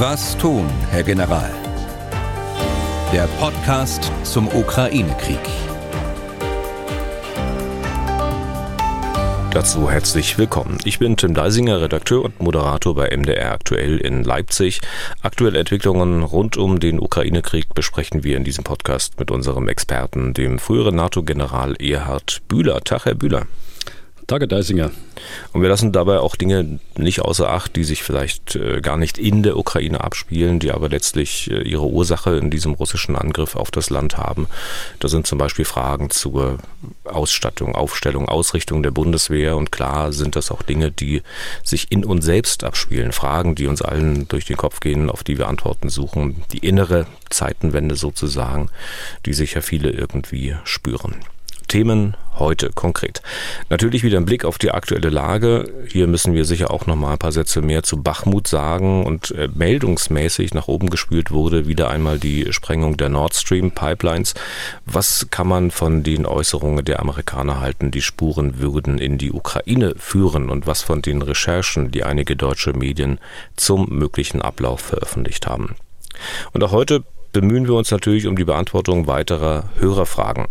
Was tun, Herr General? Der Podcast zum Ukraine-Krieg. Dazu herzlich willkommen. Ich bin Tim Deisinger, Redakteur und Moderator bei MDR Aktuell in Leipzig. Aktuelle Entwicklungen rund um den Ukraine-Krieg besprechen wir in diesem Podcast mit unserem Experten, dem früheren NATO-General Erhard Bühler. Tag, Herr Bühler. Tage Deisinger. Und wir lassen dabei auch Dinge nicht außer Acht, die sich vielleicht äh, gar nicht in der Ukraine abspielen, die aber letztlich äh, ihre Ursache in diesem russischen Angriff auf das Land haben. Da sind zum Beispiel Fragen zur Ausstattung, Aufstellung, Ausrichtung der Bundeswehr und klar sind das auch Dinge, die sich in uns selbst abspielen. Fragen, die uns allen durch den Kopf gehen, auf die wir Antworten suchen. Die innere Zeitenwende sozusagen, die sicher viele irgendwie spüren. Themen heute konkret. Natürlich wieder ein Blick auf die aktuelle Lage. Hier müssen wir sicher auch noch mal ein paar Sätze mehr zu Bachmut sagen und äh, meldungsmäßig nach oben gespült wurde wieder einmal die Sprengung der Nord Stream Pipelines. Was kann man von den Äußerungen der Amerikaner halten, die Spuren würden in die Ukraine führen und was von den Recherchen, die einige deutsche Medien zum möglichen Ablauf veröffentlicht haben? Und auch heute bemühen wir uns natürlich um die Beantwortung weiterer Hörerfragen.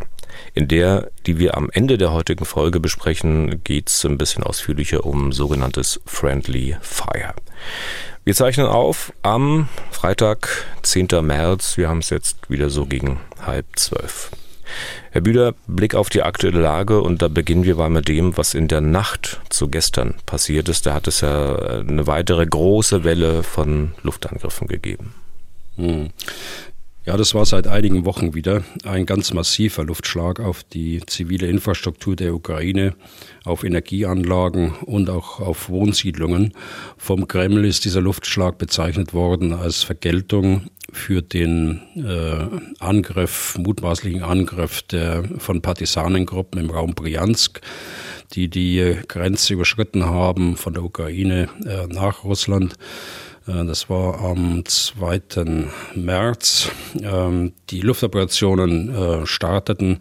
In der, die wir am Ende der heutigen Folge besprechen, geht es ein bisschen ausführlicher um sogenanntes Friendly Fire. Wir zeichnen auf am Freitag, 10. März. Wir haben es jetzt wieder so gegen halb zwölf. Herr Bühler, Blick auf die aktuelle Lage und da beginnen wir mal mit dem, was in der Nacht zu gestern passiert ist. Da hat es ja eine weitere große Welle von Luftangriffen gegeben. Hm. Ja, das war seit einigen Wochen wieder ein ganz massiver Luftschlag auf die zivile Infrastruktur der Ukraine, auf Energieanlagen und auch auf Wohnsiedlungen. Vom Kreml ist dieser Luftschlag bezeichnet worden als Vergeltung für den äh, Angriff, mutmaßlichen Angriff der, von Partisanengruppen im Raum Briansk, die die Grenze überschritten haben von der Ukraine äh, nach Russland. Äh, das war am 2. März. Ähm, die Luftoperationen äh, starteten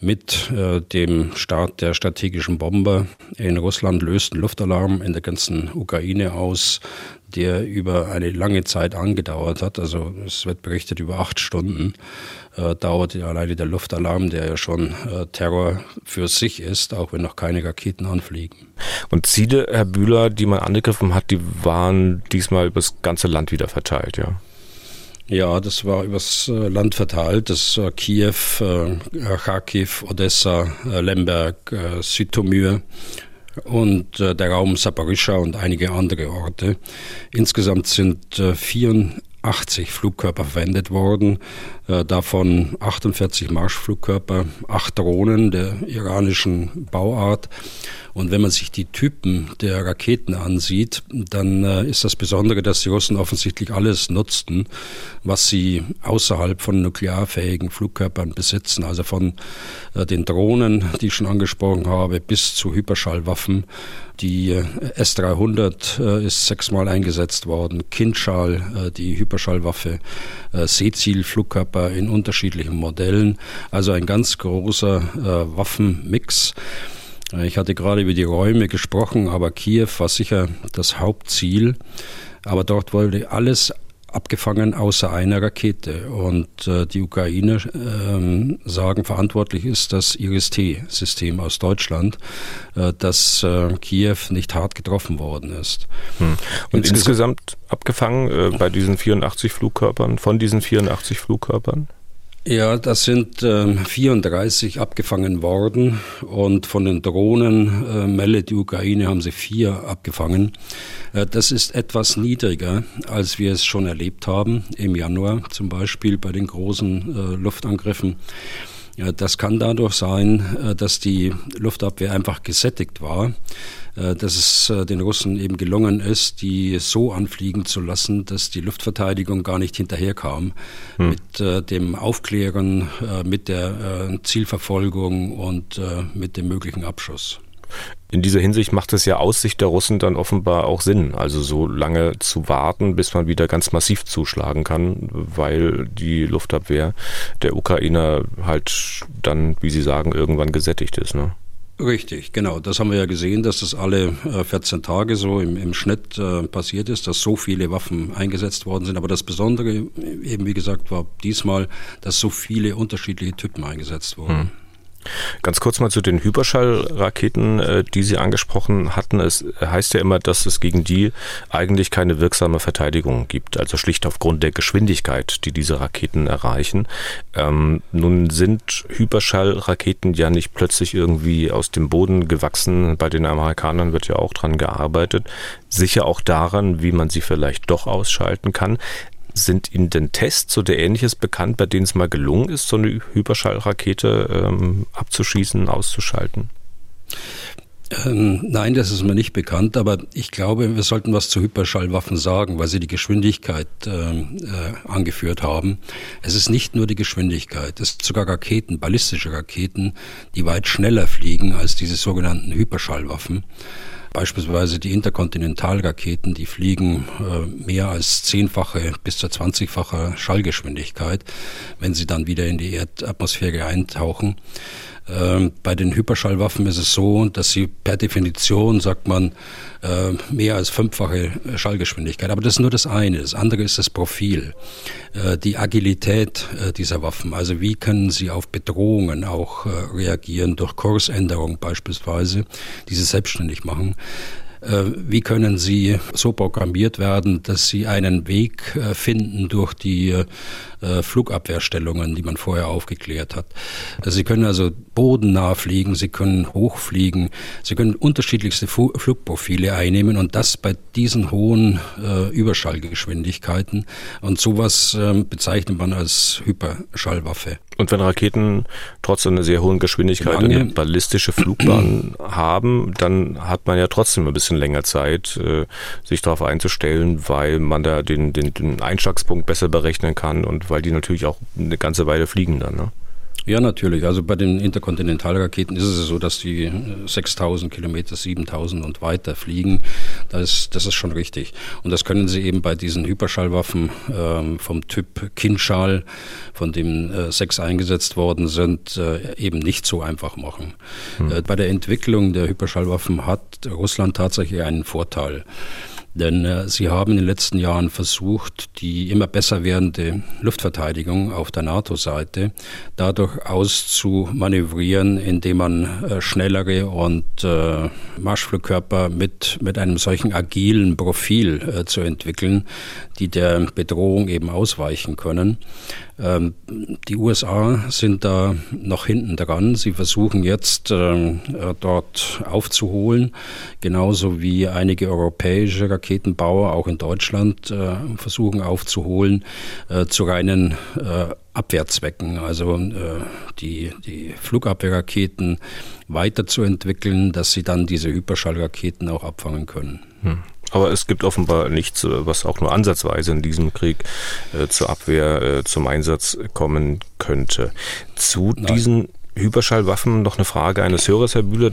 mit äh, dem Start der strategischen Bombe. In Russland lösten Luftalarm in der ganzen Ukraine aus der über eine lange Zeit angedauert hat. Also es wird berichtet über acht Stunden äh, dauert alleine der Luftalarm, der ja schon äh, Terror für sich ist, auch wenn noch keine Raketen anfliegen. Und Ziele, Herr Bühler, die man angegriffen hat, die waren diesmal übers ganze Land wieder verteilt, ja? Ja, das war übers äh, Land verteilt. Das war Kiew, äh, Kharkiv, Odessa, äh, Lemberg, Südtomyr und der Raum Saparisha und einige andere Orte. Insgesamt sind 84 80 Flugkörper verwendet worden, äh, davon 48 Marschflugkörper, acht Drohnen der iranischen Bauart. Und wenn man sich die Typen der Raketen ansieht, dann äh, ist das Besondere, dass die Russen offensichtlich alles nutzten, was sie außerhalb von nuklearfähigen Flugkörpern besitzen. Also von äh, den Drohnen, die ich schon angesprochen habe, bis zu Hyperschallwaffen. Die S-300 ist sechsmal eingesetzt worden, Kindschall, die Hyperschallwaffe, Seezielflugkörper in unterschiedlichen Modellen. Also ein ganz großer äh, Waffenmix. Ich hatte gerade über die Räume gesprochen, aber Kiew war sicher das Hauptziel. Aber dort wurde alles abgefangen außer einer Rakete. Und äh, die Ukrainer äh, sagen, verantwortlich ist das IRIS-T-System aus Deutschland, äh, dass äh, Kiew nicht hart getroffen worden ist. Hm. Und insgesamt, insgesamt abgefangen äh, bei diesen 84 Flugkörpern, von diesen 84 Flugkörpern? Ja, das sind äh, 34 abgefangen worden und von den Drohnen äh, meldet die Ukraine haben sie vier abgefangen. Äh, das ist etwas niedriger, als wir es schon erlebt haben im Januar zum Beispiel bei den großen äh, Luftangriffen. Ja, das kann dadurch sein, äh, dass die Luftabwehr einfach gesättigt war, äh, dass es äh, den Russen eben gelungen ist, die so anfliegen zu lassen, dass die Luftverteidigung gar nicht hinterherkam hm. mit dem Aufklären, mit der Zielverfolgung und mit dem möglichen Abschuss. In dieser Hinsicht macht es ja aus Sicht der Russen dann offenbar auch Sinn, also so lange zu warten, bis man wieder ganz massiv zuschlagen kann, weil die Luftabwehr der Ukrainer halt dann, wie Sie sagen, irgendwann gesättigt ist. Ne? Richtig, genau. Das haben wir ja gesehen, dass das alle 14 Tage so im, im Schnitt äh, passiert ist, dass so viele Waffen eingesetzt worden sind. Aber das Besondere, eben wie gesagt, war diesmal, dass so viele unterschiedliche Typen eingesetzt wurden. Hm. Ganz kurz mal zu den Hyperschallraketen, äh, die Sie angesprochen hatten. Es heißt ja immer, dass es gegen die eigentlich keine wirksame Verteidigung gibt, also schlicht aufgrund der Geschwindigkeit, die diese Raketen erreichen. Ähm, nun sind Hyperschallraketen ja nicht plötzlich irgendwie aus dem Boden gewachsen. Bei den Amerikanern wird ja auch dran gearbeitet. Sicher auch daran, wie man sie vielleicht doch ausschalten kann. Sind Ihnen denn Tests oder ähnliches bekannt, bei denen es mal gelungen ist, so eine Hyperschallrakete ähm, abzuschießen, auszuschalten? Ähm, nein, das ist mir nicht bekannt, aber ich glaube, wir sollten was zu Hyperschallwaffen sagen, weil Sie die Geschwindigkeit äh, äh, angeführt haben. Es ist nicht nur die Geschwindigkeit, es sind sogar Raketen, ballistische Raketen, die weit schneller fliegen als diese sogenannten Hyperschallwaffen. Beispielsweise die Interkontinentalraketen, die fliegen äh, mehr als zehnfache bis zur zwanzigfache Schallgeschwindigkeit, wenn sie dann wieder in die Erdatmosphäre eintauchen. Ähm, bei den Hyperschallwaffen ist es so, dass sie per Definition, sagt man, äh, mehr als fünffache Schallgeschwindigkeit. Aber das ist nur das eine. Das andere ist das Profil, äh, die Agilität äh, dieser Waffen. Also wie können sie auf Bedrohungen auch reagieren, durch Kursänderung beispielsweise, die sie selbstständig machen. Wie können sie so programmiert werden, dass sie einen Weg finden durch die äh, Flugabwehrstellungen, die man vorher aufgeklärt hat. Sie können also bodennah fliegen, sie können hochfliegen, sie können unterschiedlichste Flugprofile einnehmen und das bei diesen hohen Überschallgeschwindigkeiten. Und sowas ähm, bezeichnet man als Hyperschallwaffe. Und wenn Raketen trotz einer sehr hohen Geschwindigkeit eine ballistische Flugbahn haben, dann hat man ja trotzdem ein bisschen länger Zeit, äh, sich darauf einzustellen, weil man da den, den, den Einschlagspunkt besser berechnen kann und weil die natürlich auch eine ganze Weile fliegen dann. Ne? Ja, natürlich. Also bei den Interkontinentalraketen ist es so, dass die 6000 äh, Kilometer, 7000 und weiter fliegen. Das, das ist schon richtig. Und das können sie eben bei diesen Hyperschallwaffen ähm, vom Typ Kinschall, von dem äh, sechs eingesetzt worden sind, äh, eben nicht so einfach machen. Hm. Äh, bei der Entwicklung der Hyperschallwaffen hat Russland tatsächlich einen Vorteil. Denn äh, sie haben in den letzten Jahren versucht, die immer besser werdende Luftverteidigung auf der NATO-Seite dadurch auszumanövrieren, indem man äh, schnellere und äh, Marschflugkörper mit, mit einem solchen agilen Profil äh, zu entwickeln, die der Bedrohung eben ausweichen können. Ähm, die USA sind da noch hinten dran. Sie versuchen jetzt ähm, äh, dort aufzuholen, genauso wie einige europäische Raketenbauer auch in Deutschland äh, versuchen aufzuholen äh, zu reinen Abwehrzwecken, also die, die Flugabwehrraketen weiterzuentwickeln, dass sie dann diese Hyperschallraketen auch abfangen können. Hm. Aber es gibt offenbar nichts, äh, was auch nur ansatzweise in diesem Krieg äh, zur Abwehr äh, zum Einsatz kommen könnte. Zu Nein. diesen Hyperschallwaffen noch eine Frage eines Hörers, Herr Bühler.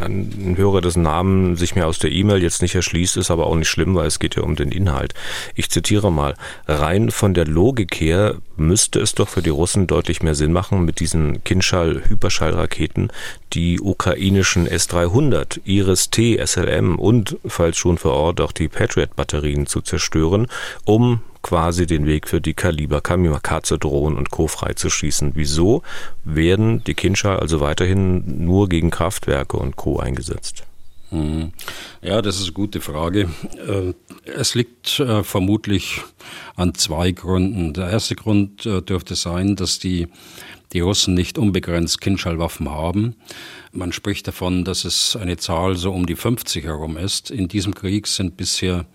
Ein Hörer, dessen Namen sich mir aus der E-Mail jetzt nicht erschließt, ist aber auch nicht schlimm, weil es geht ja um den Inhalt. Ich zitiere mal. Rein von der Logik her müsste es doch für die Russen deutlich mehr Sinn machen, mit diesen Kinschall-Hyperschallraketen die ukrainischen S-300, Iris-T, SLM und, falls schon vor Ort, auch die Patriot-Batterien zu zerstören, um quasi den Weg für die Kaliber Kamikaze Drohnen und Co. freizuschießen. Wieso werden die Kinschall also weiterhin nur gegen Kraftwerke und Co. eingesetzt? Hm. Ja, das ist eine gute Frage. Äh, es liegt äh, vermutlich an zwei Gründen. Der erste Grund äh, dürfte sein, dass die, die Russen nicht unbegrenzt Kinschallwaffen haben. Man spricht davon, dass es eine Zahl so um die 50 herum ist. In diesem Krieg sind bisher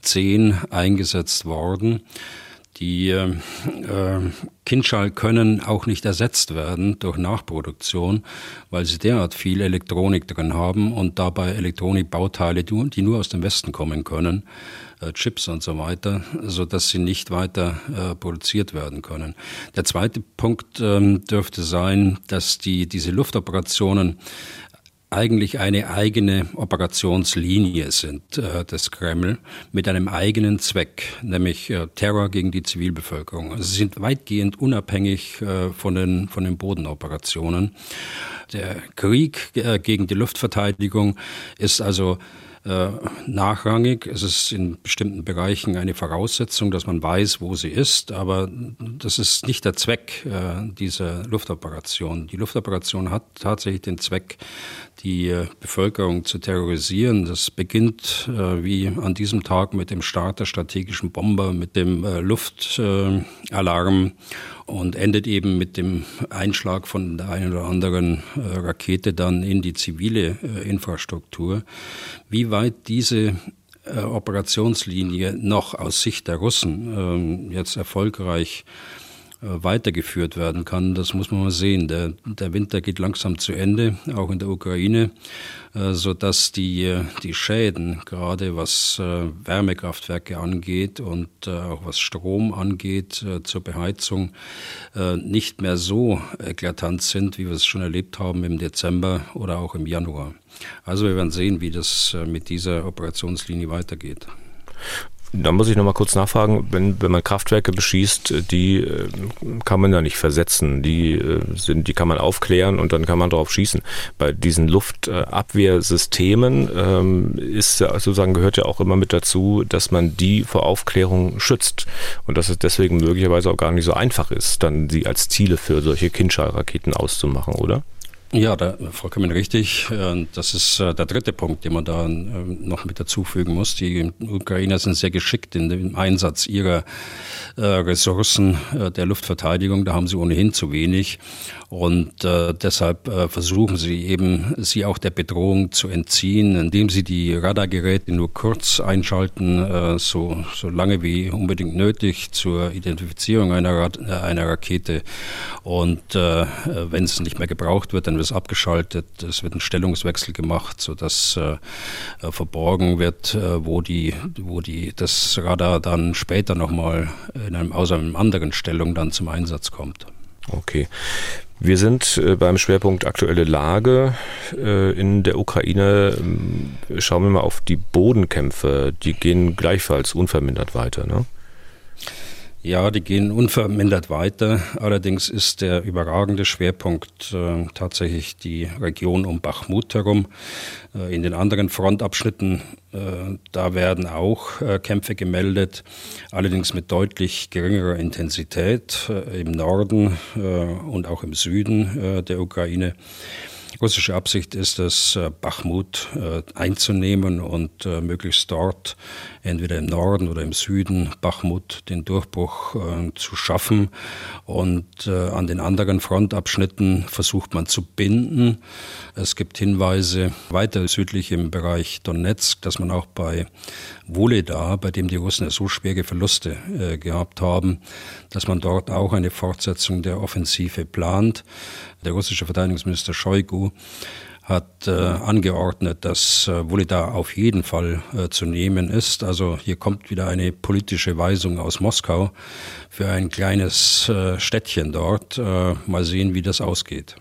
zehn eingesetzt worden. Die äh, Kindschall können auch nicht ersetzt werden durch Nachproduktion, weil sie derart viel Elektronik drin haben und dabei Elektronikbauteile, die nur aus dem Westen kommen können, äh, Chips und so weiter, so dass sie nicht weiter äh, produziert werden können. Der zweite Punkt ähm, dürfte sein, dass die, diese Luftoperationen eigentlich eine eigene Operationslinie sind äh, des Kreml mit einem eigenen Zweck, nämlich äh, Terror gegen die Zivilbevölkerung. Also sie sind weitgehend unabhängig äh, von, den, von den Bodenoperationen. Der Krieg äh, gegen die Luftverteidigung ist also äh, nachrangig. Es ist in bestimmten Bereichen eine Voraussetzung, dass man weiß, wo sie ist, aber das ist nicht der Zweck äh, dieser Luftoperation. Die Luftoperation hat tatsächlich den Zweck, die äh, Bevölkerung zu terrorisieren. Das beginnt äh, wie an diesem Tag mit dem Start der strategischen Bomber, mit dem äh, Luftalarm und endet eben mit dem Einschlag von der einen oder anderen äh, Rakete dann in die zivile äh, Infrastruktur. Wie weit diese äh, Operationslinie noch aus Sicht der Russen ähm, jetzt erfolgreich äh, weitergeführt werden kann. Das muss man mal sehen. Der, der Winter geht langsam zu Ende, auch in der Ukraine, äh, so dass die, äh, die Schäden, gerade was Wärmekraftwerke angeht und auch was Strom angeht zur Beheizung, nicht mehr so eklatant sind, wie wir es schon erlebt haben im Dezember oder auch im Januar. Also wir werden sehen, wie das mit dieser Operationslinie weitergeht. Da muss ich noch mal kurz nachfragen, wenn, wenn man Kraftwerke beschießt, die äh, kann man ja nicht versetzen, die äh, sind, die kann man aufklären und dann kann man drauf schießen. Bei diesen Luftabwehrsystemen ähm, ist ja sozusagen gehört ja auch immer mit dazu, dass man die vor Aufklärung schützt und dass es deswegen möglicherweise auch gar nicht so einfach ist, dann sie als Ziele für solche Kindschallraketen auszumachen, oder? Ja, da, vollkommen richtig. Äh, das ist äh, der dritte Punkt, den man da ähm, noch mit dazufügen muss. Die Ukrainer sind sehr geschickt in dem Einsatz ihrer äh, Ressourcen der Luftverteidigung. Da haben sie ohnehin zu wenig. Und deshalb versuchen sie eben, sie auch der Bedrohung zu entziehen, indem sie die Radargeräte nur kurz einschalten, so, so lange wie unbedingt nötig zur Identifizierung einer, einer Rakete. Und wenn es nicht mehr gebraucht wird, dann wird es abgeschaltet, es wird ein Stellungswechsel gemacht, sodass äh, äh, verborgen wird, äh, wo, die, wo die, das Radar dann später nochmal in einem, aus einer anderen Stellung dann zum Einsatz kommt. Okay. Wir sind äh, beim Schwerpunkt aktuelle Lage äh, in der Ukraine. Ähm, schauen wir mal auf die Bodenkämpfe. Die gehen gleichfalls unvermindert weiter. Ne? Ja, die gehen unvermindert weiter. Allerdings ist der überragende Schwerpunkt äh, tatsächlich die Region um Bachmut herum. Äh, in den anderen Frontabschnitten, äh, da werden auch äh, Kämpfe gemeldet, allerdings mit deutlich geringerer Intensität äh, im Norden äh, und auch im Süden der Ukraine. Russische Absicht ist es, Bachmut einzunehmen und möglichst dort entweder im Norden oder im Süden Bachmut den Durchbruch zu schaffen. Und an den anderen Frontabschnitten versucht man zu binden. Es gibt Hinweise weiter südlich im Bereich Donetsk, dass man auch bei Woleda, bei dem die Russen so schwere Verluste äh, gehabt haben, dass man dort auch eine Fortsetzung der Offensive plant. Der russische Verteidigungsminister Shoigu hat äh, angeordnet, dass äh, Wolida auf jeden Fall äh, zu nehmen ist. Also hier kommt wieder eine politische Weisung aus Moskau für ein kleines äh, Städtchen dort. Äh, mal sehen, wie das ausgeht.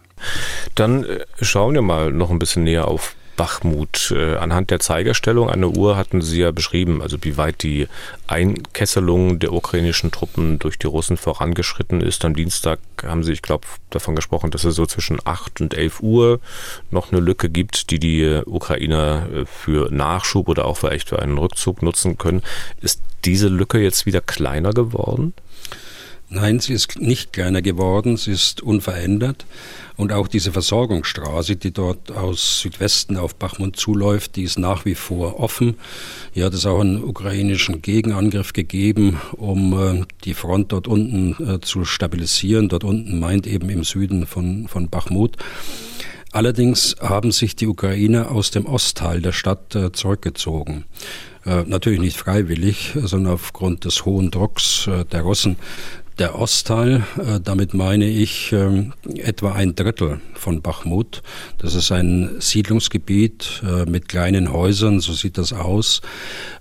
Dann äh, schauen wir mal noch ein bisschen näher auf Bachmut. Äh, anhand der Zeigerstellung an der Uhr hatten Sie ja beschrieben, also wie weit die Einkesselung der ukrainischen Truppen durch die Russen vorangeschritten ist. Am Dienstag haben Sie, ich glaube, davon gesprochen, dass es so zwischen 8 und 11 Uhr noch eine Lücke gibt, die die Ukrainer äh, für Nachschub oder auch vielleicht für einen Rückzug nutzen können. Ist diese Lücke jetzt wieder kleiner geworden? Nein, sie ist nicht kleiner geworden, sie ist unverändert. Und auch diese Versorgungsstraße, die dort aus Südwesten auf Bachmund zuläuft, die ist nach wie vor offen. Hier hat es auch einen ukrainischen Gegenangriff gegeben, um äh, die Front dort unten äh, zu stabilisieren. Dort unten meint eben im Süden von, von Bachmut. Allerdings haben sich die Ukrainer aus dem Ostteil der Stadt äh, zurückgezogen. Äh, natürlich nicht freiwillig, sondern aufgrund des hohen Drucks äh, der Russen. Der Ostteil, äh, damit meine ich äh, etwa ein Drittel von Bachmut. Das ist ein Siedlungsgebiet äh, mit kleinen Häusern, so sieht das aus.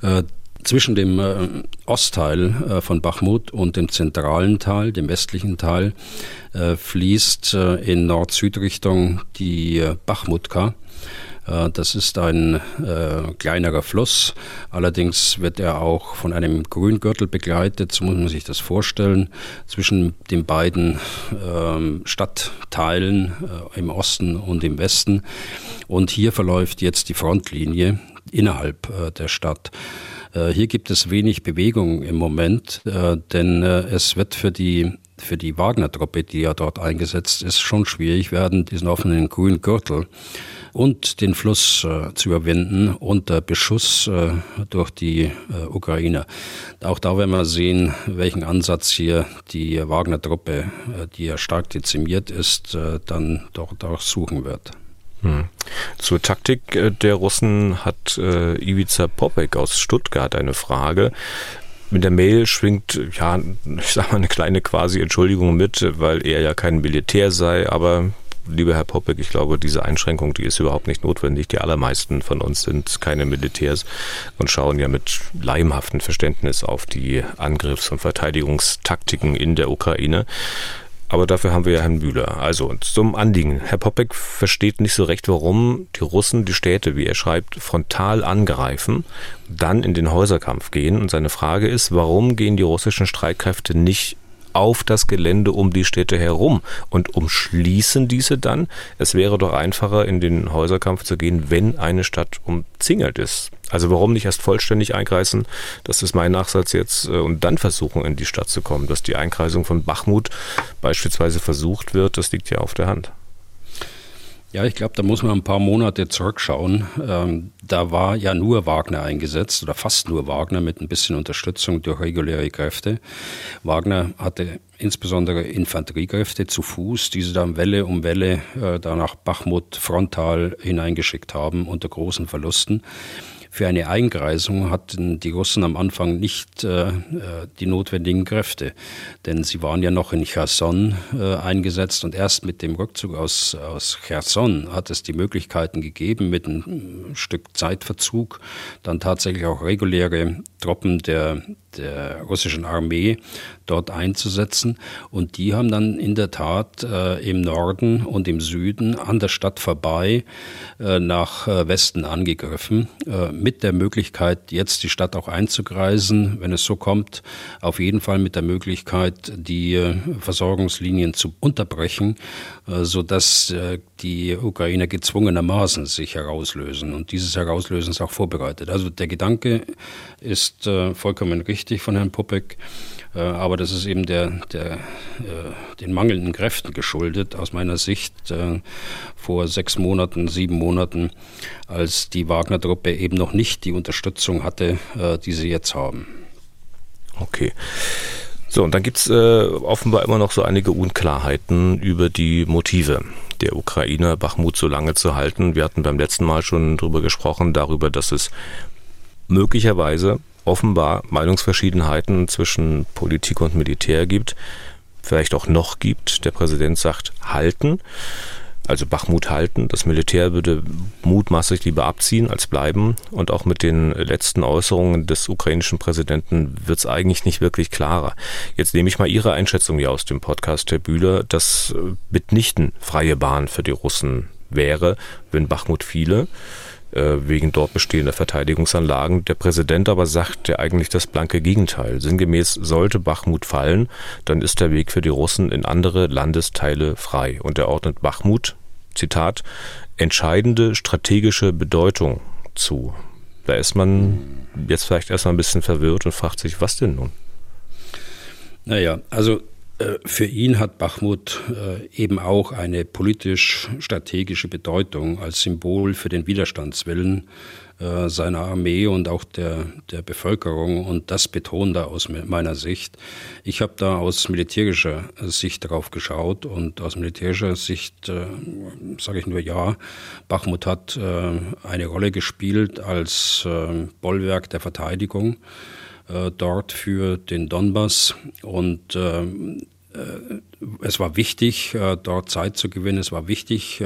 Äh, zwischen dem Ostteil von Bachmut und dem zentralen Teil, dem westlichen Teil, fließt in Nord-Süd-Richtung die Bachmutka. Äh, das ist ein äh, kleinerer Fluss. Allerdings wird er auch von einem Grüngürtel begleitet. So muss man sich das vorstellen. Zwischen den beiden ähm, Stadtteilen äh, im Osten und im Westen. Und hier verläuft jetzt die Frontlinie innerhalb äh, der Stadt. Äh, hier gibt es wenig Bewegung im Moment, äh, denn es wird für die für die Wagner-Truppe, die ja dort eingesetzt ist, schon schwierig werden, diesen offenen grünen Gürtel und den Fluss äh, zu überwinden unter Beschuss äh, durch die äh, Ukrainer. Auch da werden wir sehen, welchen Ansatz hier die Wagner-Truppe, äh, die ja stark dezimiert ist, äh, dann dort auch suchen wird. Hm. Zur Taktik äh, der Russen hat Ivica Popek aus Stuttgart eine Frage mit der Mail schwingt, ja, ich sag mal, eine kleine quasi Entschuldigung mit, weil er ja kein Militär sei, aber lieber Herr Poppek, ich glaube, diese Einschränkung, die ist überhaupt nicht notwendig. Die allermeisten von uns sind keine Militärs und schauen ja mit leimhaftem Verständnis auf die Angriffs- und Verteidigungstaktiken in der Ukraine. Aber dafür haben wir ja Herrn Bühler. Also zum Anliegen. Herr Popek versteht nicht so recht, warum die Russen die Städte, wie er schreibt, frontal angreifen, dann in den Häuserkampf gehen. Und seine Frage ist, warum gehen die russischen Streitkräfte nicht auf das Gelände um die Städte herum und umschließen diese dann. Es wäre doch einfacher, in den Häuserkampf zu gehen, wenn eine Stadt umzingelt ist. Also warum nicht erst vollständig einkreisen? Das ist mein Nachsatz jetzt. Äh, und dann versuchen, in die Stadt zu kommen. Dass die Einkreisung von Bachmut beispielsweise versucht wird, das liegt ja auf der Hand. Ja, ich glaube, da muss man ein paar Monate zurückschauen. Ähm, da war ja nur Wagner eingesetzt oder fast nur Wagner mit ein bisschen Unterstützung durch reguläre Kräfte. Wagner hatte insbesondere Infanteriekräfte zu Fuß, die sie dann Welle um Welle äh, da nach Bachmut frontal hineingeschickt haben unter großen Verlusten. Für eine Eingreisung hatten die Russen am Anfang nicht äh, äh, die notwendigen Kräfte, denn sie waren ja noch in Cherson äh, eingesetzt und erst mit dem Rückzug aus, aus Cherson hat es die Möglichkeiten gegeben, mit einem Stück Zeitverzug dann tatsächlich auch reguläre Truppen der, der russischen Armee dort einzusetzen. Und die haben dann in der Tat äh, im Norden und im Süden an der Stadt vorbei äh, nach äh, Westen angegriffen, äh, mit der Möglichkeit, jetzt die Stadt auch einzugreisen, wenn es so kommt, auf jeden Fall mit der Möglichkeit, die äh, Versorgungslinien zu unterbrechen, äh, sodass die Ukrainer gezwungenermaßen sich herauslösen. Und dieses Herauslösen ist auch vorbereitet. Also der Gedanke ist vollkommen richtig von Herrn Popek. Äh, aber das ist eben der, der, äh, den mangelnden Kräften geschuldet, aus meiner Sicht, äh, vor sechs Monaten, sieben Monaten, als die Wagner-Truppe eben noch nicht die Unterstützung hatte, die sie jetzt haben. Okay. So, und dann gibt es offenbar immer noch so einige Unklarheiten über die Motive der Ukrainer, Bachmut so lange zu halten. Wir hatten beim letzten Mal schon darüber gesprochen, darüber, dass es möglicherweise offenbar Meinungsverschiedenheiten zwischen Politik und Militär gibt, vielleicht auch noch gibt. Der Präsident sagt halten, also Bachmut halten. Das Militär würde mutmaßlich lieber abziehen als bleiben. Und auch mit den letzten Äußerungen des ukrainischen Präsidenten wird es eigentlich nicht wirklich klarer. Jetzt nehme ich mal Ihre Einschätzung hier aus dem Podcast, Herr Bühler, dass mitnichten freie Bahn für die Russen wäre, wenn Bachmut fiele. Äh, wegen dort bestehender Verteidigungsanlagen. Der Präsident aber sagt ja eigentlich das blanke Gegenteil. Sinngemäß sollte Bachmut fallen, dann ist der Weg für die Russen in andere Landesteile frei. Und er ordnet Bachmut, Zitat, entscheidende strategische Bedeutung zu. Da ist man jetzt vielleicht erstmal ein bisschen verwirrt und fragt sich, was denn nun? Naja, also für ihn hat Bachmut äh, eben auch eine politisch-strategische Bedeutung als Symbol für den Widerstandswillen äh, seiner Armee und auch der, der Bevölkerung. Und das betont er aus meiner Sicht. Ich habe da aus militärischer Sicht drauf geschaut und aus militärischer Sicht äh, sage ich nur ja, Bachmut hat äh, eine Rolle gespielt als äh, Bollwerk der Verteidigung äh, dort für den Donbass und ähm, äh, es war wichtig, äh, dort Zeit zu gewinnen. Es war wichtig,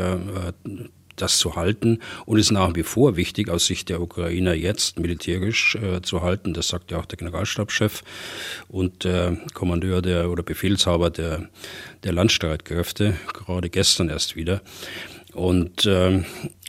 das zu halten und ist nach wie vor wichtig aus Sicht der Ukrainer jetzt militärisch äh, zu halten. Das sagt ja auch der Generalstabschef und der Kommandeur der oder Befehlshaber der, der Landstreitkräfte, gerade gestern erst wieder. Und äh,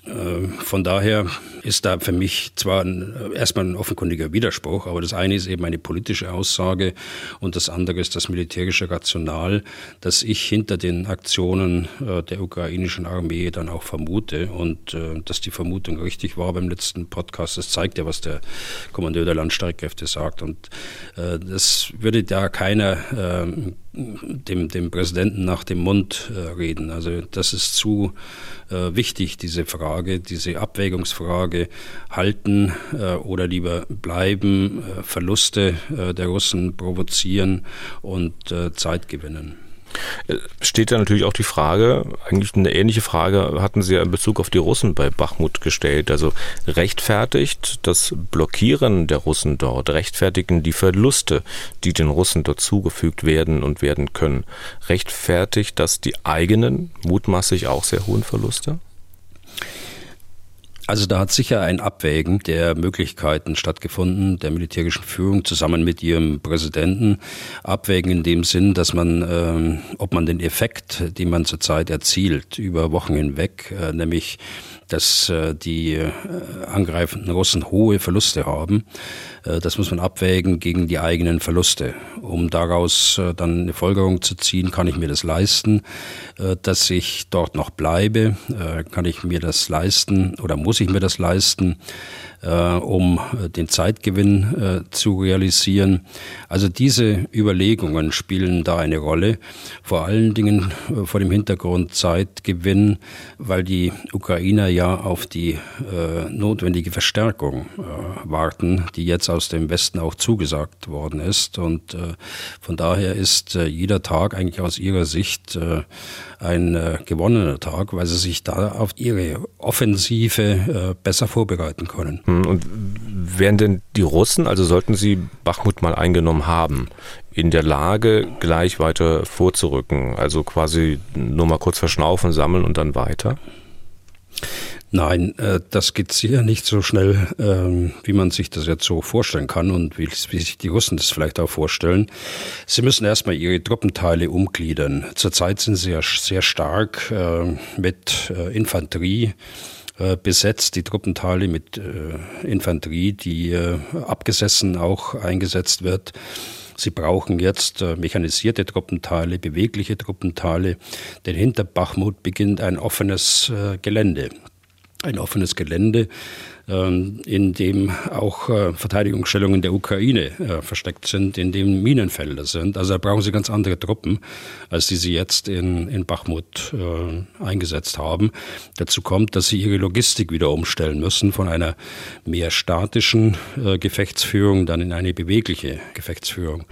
von daher ist da für mich zwar ein, erstmal ein offenkundiger Widerspruch, aber das eine ist eben eine politische Aussage und das andere ist das militärische Rational, das ich hinter den Aktionen äh, der ukrainischen Armee dann auch vermute und äh, dass die Vermutung richtig war beim letzten Podcast. Das zeigt ja, was der Kommandeur der Landstreitkräfte sagt und äh, das würde da keiner ähm, dem, dem Präsidenten nach dem Mund reden. Also das ist zu wichtig, diese Frage, diese Abwägungsfrage halten äh, oder lieber bleiben, äh, Verluste äh, der Russen provozieren und äh, Zeit gewinnen. Äh, steht da natürlich auch die Frage, eigentlich eine ähnliche Frage hatten Sie ja in Bezug auf die Russen bei Bachmut gestellt. Also rechtfertigt das Blockieren der Russen dort, rechtfertigen die Verluste, die den Russen dort zugefügt werden und werden können, rechtfertigt das die eigenen, mutmaßlich auch sehr hohen Verluste? Also da hat sicher ein Abwägen der Möglichkeiten stattgefunden, der militärischen Führung zusammen mit ihrem Präsidenten. Abwägen in dem Sinn, dass man, äh, ob man den Effekt, den man zurzeit erzielt, über Wochen hinweg, äh, nämlich dass äh, die äh, angreifenden Russen hohe Verluste haben. Äh, das muss man abwägen gegen die eigenen Verluste. Um daraus dann eine Folgerung zu ziehen, kann ich mir das leisten, dass ich dort noch bleibe? Kann ich mir das leisten oder muss ich mir das leisten? Äh, um äh, den Zeitgewinn äh, zu realisieren. Also diese Überlegungen spielen da eine Rolle, vor allen Dingen äh, vor dem Hintergrund Zeitgewinn, weil die Ukrainer ja auf die äh, notwendige Verstärkung äh, warten, die jetzt aus dem Westen auch zugesagt worden ist. Und von daher ist jeder Tag eigentlich aus ihrer Sicht ein äh, gewonnener Tag, weil sie sich da auf ihre Offensive äh, besser vorbereiten können. Hm, und wären denn die Russen, also sollten sie Bachmut mal eingenommen haben, in der Lage, gleich weiter vorzurücken? Also quasi nur mal kurz verschnaufen, sammeln und dann weiter? Nein, äh, das geht sicher nicht so schnell, ähm, wie man sich das jetzt so vorstellen kann und wie, sich die Russen das vielleicht auch vorstellen. Sie müssen erstmal ihre Truppenteile umgliedern. Zurzeit sind sie ja sehr stark äh, mit äh, besetzt, die Truppenteile mit Infanterie, die abgesessen auch eingesetzt wird. Sie brauchen jetzt mechanisierte Truppenteile, bewegliche Truppenteile, denn hinter Bachmut beginnt ein offenes Gelände ein offenes Gelände, ähm, in dem auch äh, Verteidigungsstellungen der Ukraine äh, versteckt sind, in dem Minenfelder sind. Also da brauchen sie ganz andere Truppen, als die sie jetzt in, in Bachmut äh, eingesetzt haben. Dazu kommt, dass sie ihre Logistik wieder umstellen müssen von einer mehr statischen Gefechtsführung dann in eine bewegliche Gefechtsführung.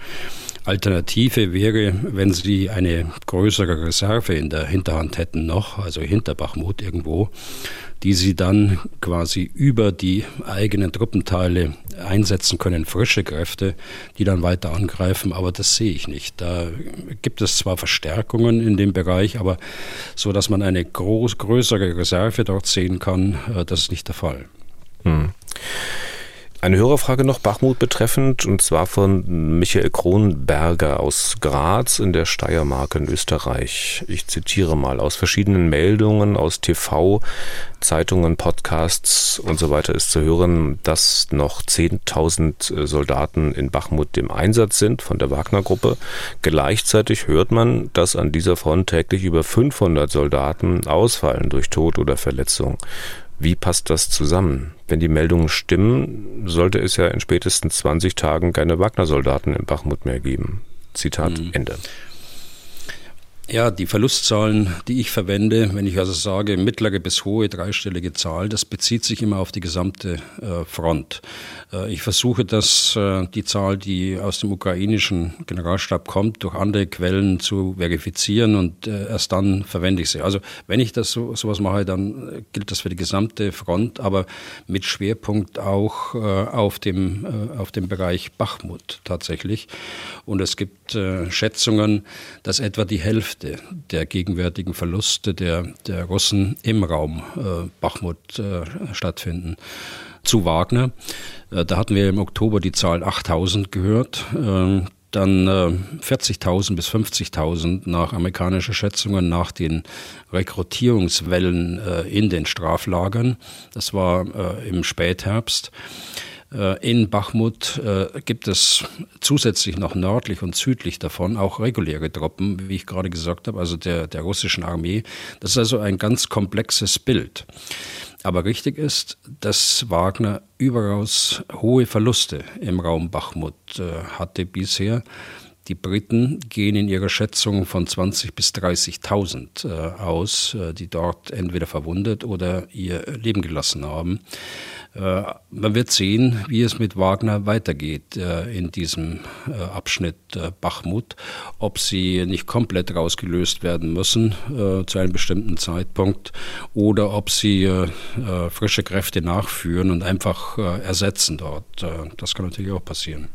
Alternative wäre, wenn sie eine größere Reserve in der Hinterhand hätten noch, also hinter Bachmut irgendwo, die sie dann quasi über die eigenen Truppenteile einsetzen können, frische Kräfte, die dann weiter angreifen, aber das sehe ich nicht. Da gibt es zwar Verstärkungen in dem Bereich, aber so, dass man eine groß, größere Reserve dort sehen kann, äh, das ist nicht der Fall. Hm. Eine Hörerfrage noch Bachmut betreffend, und zwar von Michael Kronberger aus Graz in der Steiermark in Österreich. Ich zitiere mal aus verschiedenen Meldungen aus TV, Zeitungen, Podcasts und so weiter ist zu hören, dass noch 10.000 Soldaten in Bachmut im Einsatz sind von der Wagner-Gruppe. Gleichzeitig hört man, dass an dieser Front täglich über 500 Soldaten ausfallen durch Tod oder Verletzung. Wie passt das zusammen? Wenn die Meldungen stimmen, sollte es ja in spätestens 20 Tagen keine Wagner-Soldaten in Bachmut mehr geben. Zitat mhm. Ende. Ja, die Verlustzahlen, die ich verwende, wenn ich also sage mittlere bis hohe dreistellige Zahl, das bezieht sich immer auf die gesamte äh, Front. Äh, ich versuche das, äh, die Zahl, die aus dem ukrainischen Generalstab kommt, durch andere Quellen zu verifizieren und äh, erst dann verwende ich sie. Also wenn ich das so, sowas mache, dann äh, gilt das für die gesamte Front, aber mit Schwerpunkt auch äh, auf dem, auf dem Bereich Bachmut tatsächlich. Und es gibt Schätzungen, dass etwa die Hälfte Hälfte der gegenwärtigen Verluste der, der Russen im Raum äh, Bachmut äh, stattfinden. Zu Wagner, äh, da hatten wir im Oktober die Zahl 8000 gehört. Äh, dann äh, 40.000 bis 50.000 nach amerikanischer Schätzungen nach den Rekrutierungswellen äh, in den Straflagern. Das war äh, im Spätherbst. Äh, in Bachmut äh, gibt es zusätzlich noch nördlich und südlich davon auch reguläre Truppen, wie ich gerade gesagt habe, also der, der russischen Armee. Das ist also ein ganz komplexes Bild. Aber richtig ist, dass Wagner überaus hohe Verluste im Raum Bachmut äh, hatte bisher. Die Briten gehen in ihrer Schätzung von 20.000 bis 30.000 äh, aus, die dort entweder verwundet oder ihr Leben gelassen haben. Äh, man wird sehen, wie es mit Wagner weitergeht äh, in diesem äh, Abschnitt Bachmut, ob sie nicht komplett rausgelöst werden müssen zu einem bestimmten Zeitpunkt oder ob sie frische Kräfte nachführen und einfach ersetzen dort. Das kann natürlich auch passieren.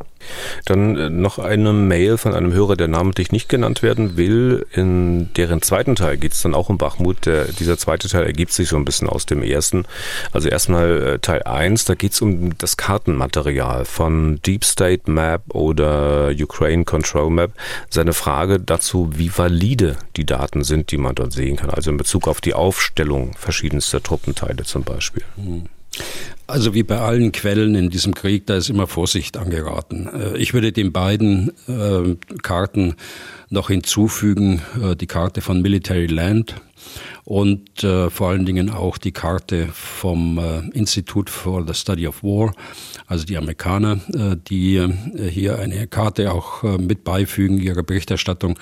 Dann noch eine Mail von einem Hörer, der namentlich nicht genannt werden will. In deren zweiten Teil geht es dann auch um Bachmut. Der, dieser zweite Teil ergibt sich so ein bisschen aus dem ersten. Also erstmal Teil 1, da geht es um das Kartenmaterial von Deep State Map oder Ukraine Control Map. Seine Frage dazu, wie valide die Daten sind, die man dort sehen kann, also in Bezug auf die Aufstellung verschiedenster Truppenteile zum Beispiel. Hm. Also wie bei allen Quellen in diesem Krieg, da ist immer Vorsicht angeraten. Äh, ich würde den beiden äh, Karten noch hinzufügen, äh, die Karte von Military Land und vor allen Dingen auch die Karte vom Institute for the Study of War, also die Amerikaner, die hier eine Karte auch mit beifügen ihrer Berichterstattung.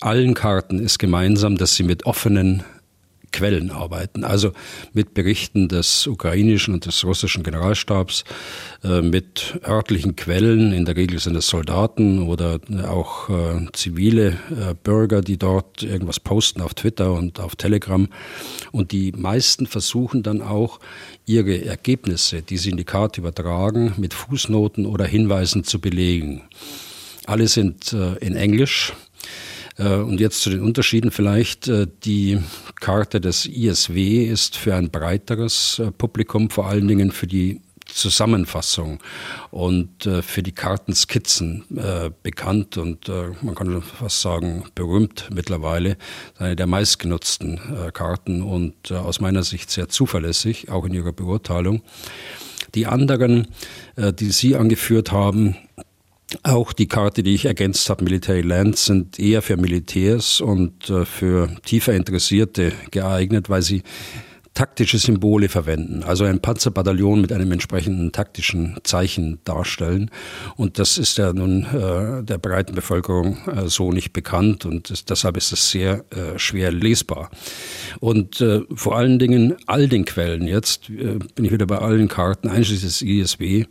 Allen Karten ist gemeinsam, dass sie mit offenen Quellen arbeiten. Also mit Berichten des ukrainischen und des russischen Generalstabs, äh, mit örtlichen Quellen, in der Regel sind es Soldaten oder auch äh, zivile äh, Bürger, die dort irgendwas posten auf Twitter und auf Telegram. Und die meisten versuchen dann auch, ihre Ergebnisse, die sie in die Karte übertragen, mit Fußnoten oder Hinweisen zu belegen. Alle sind in Englisch. Äh, und jetzt zu den Unterschieden vielleicht. Äh, die Karte des ISW ist für ein breiteres äh, Publikum, vor allen Dingen für die Zusammenfassung und für die Kartenskizzen bekannt und man kann fast sagen berühmt mittlerweile. Eine der meistgenutzten Karten und aus meiner Sicht sehr zuverlässig, auch in ihrer Beurteilung. Die anderen, die Sie angeführt haben, auch die Karte, die ich ergänzt habe, Military Lands, sind eher für Militärs und äh, für tiefer Interessierte geeignet, weil sie taktische Symbole verwenden, also ein Panzerbataillon mit einem entsprechenden taktischen Zeichen darstellen. Und das ist ja nun äh, der breiten Bevölkerung äh, so nicht bekannt und ist, deshalb ist es sehr äh, schwer lesbar. Und äh, vor allen Dingen all den Quellen, jetzt äh, bin ich wieder bei allen Karten, einschließlich des ISW,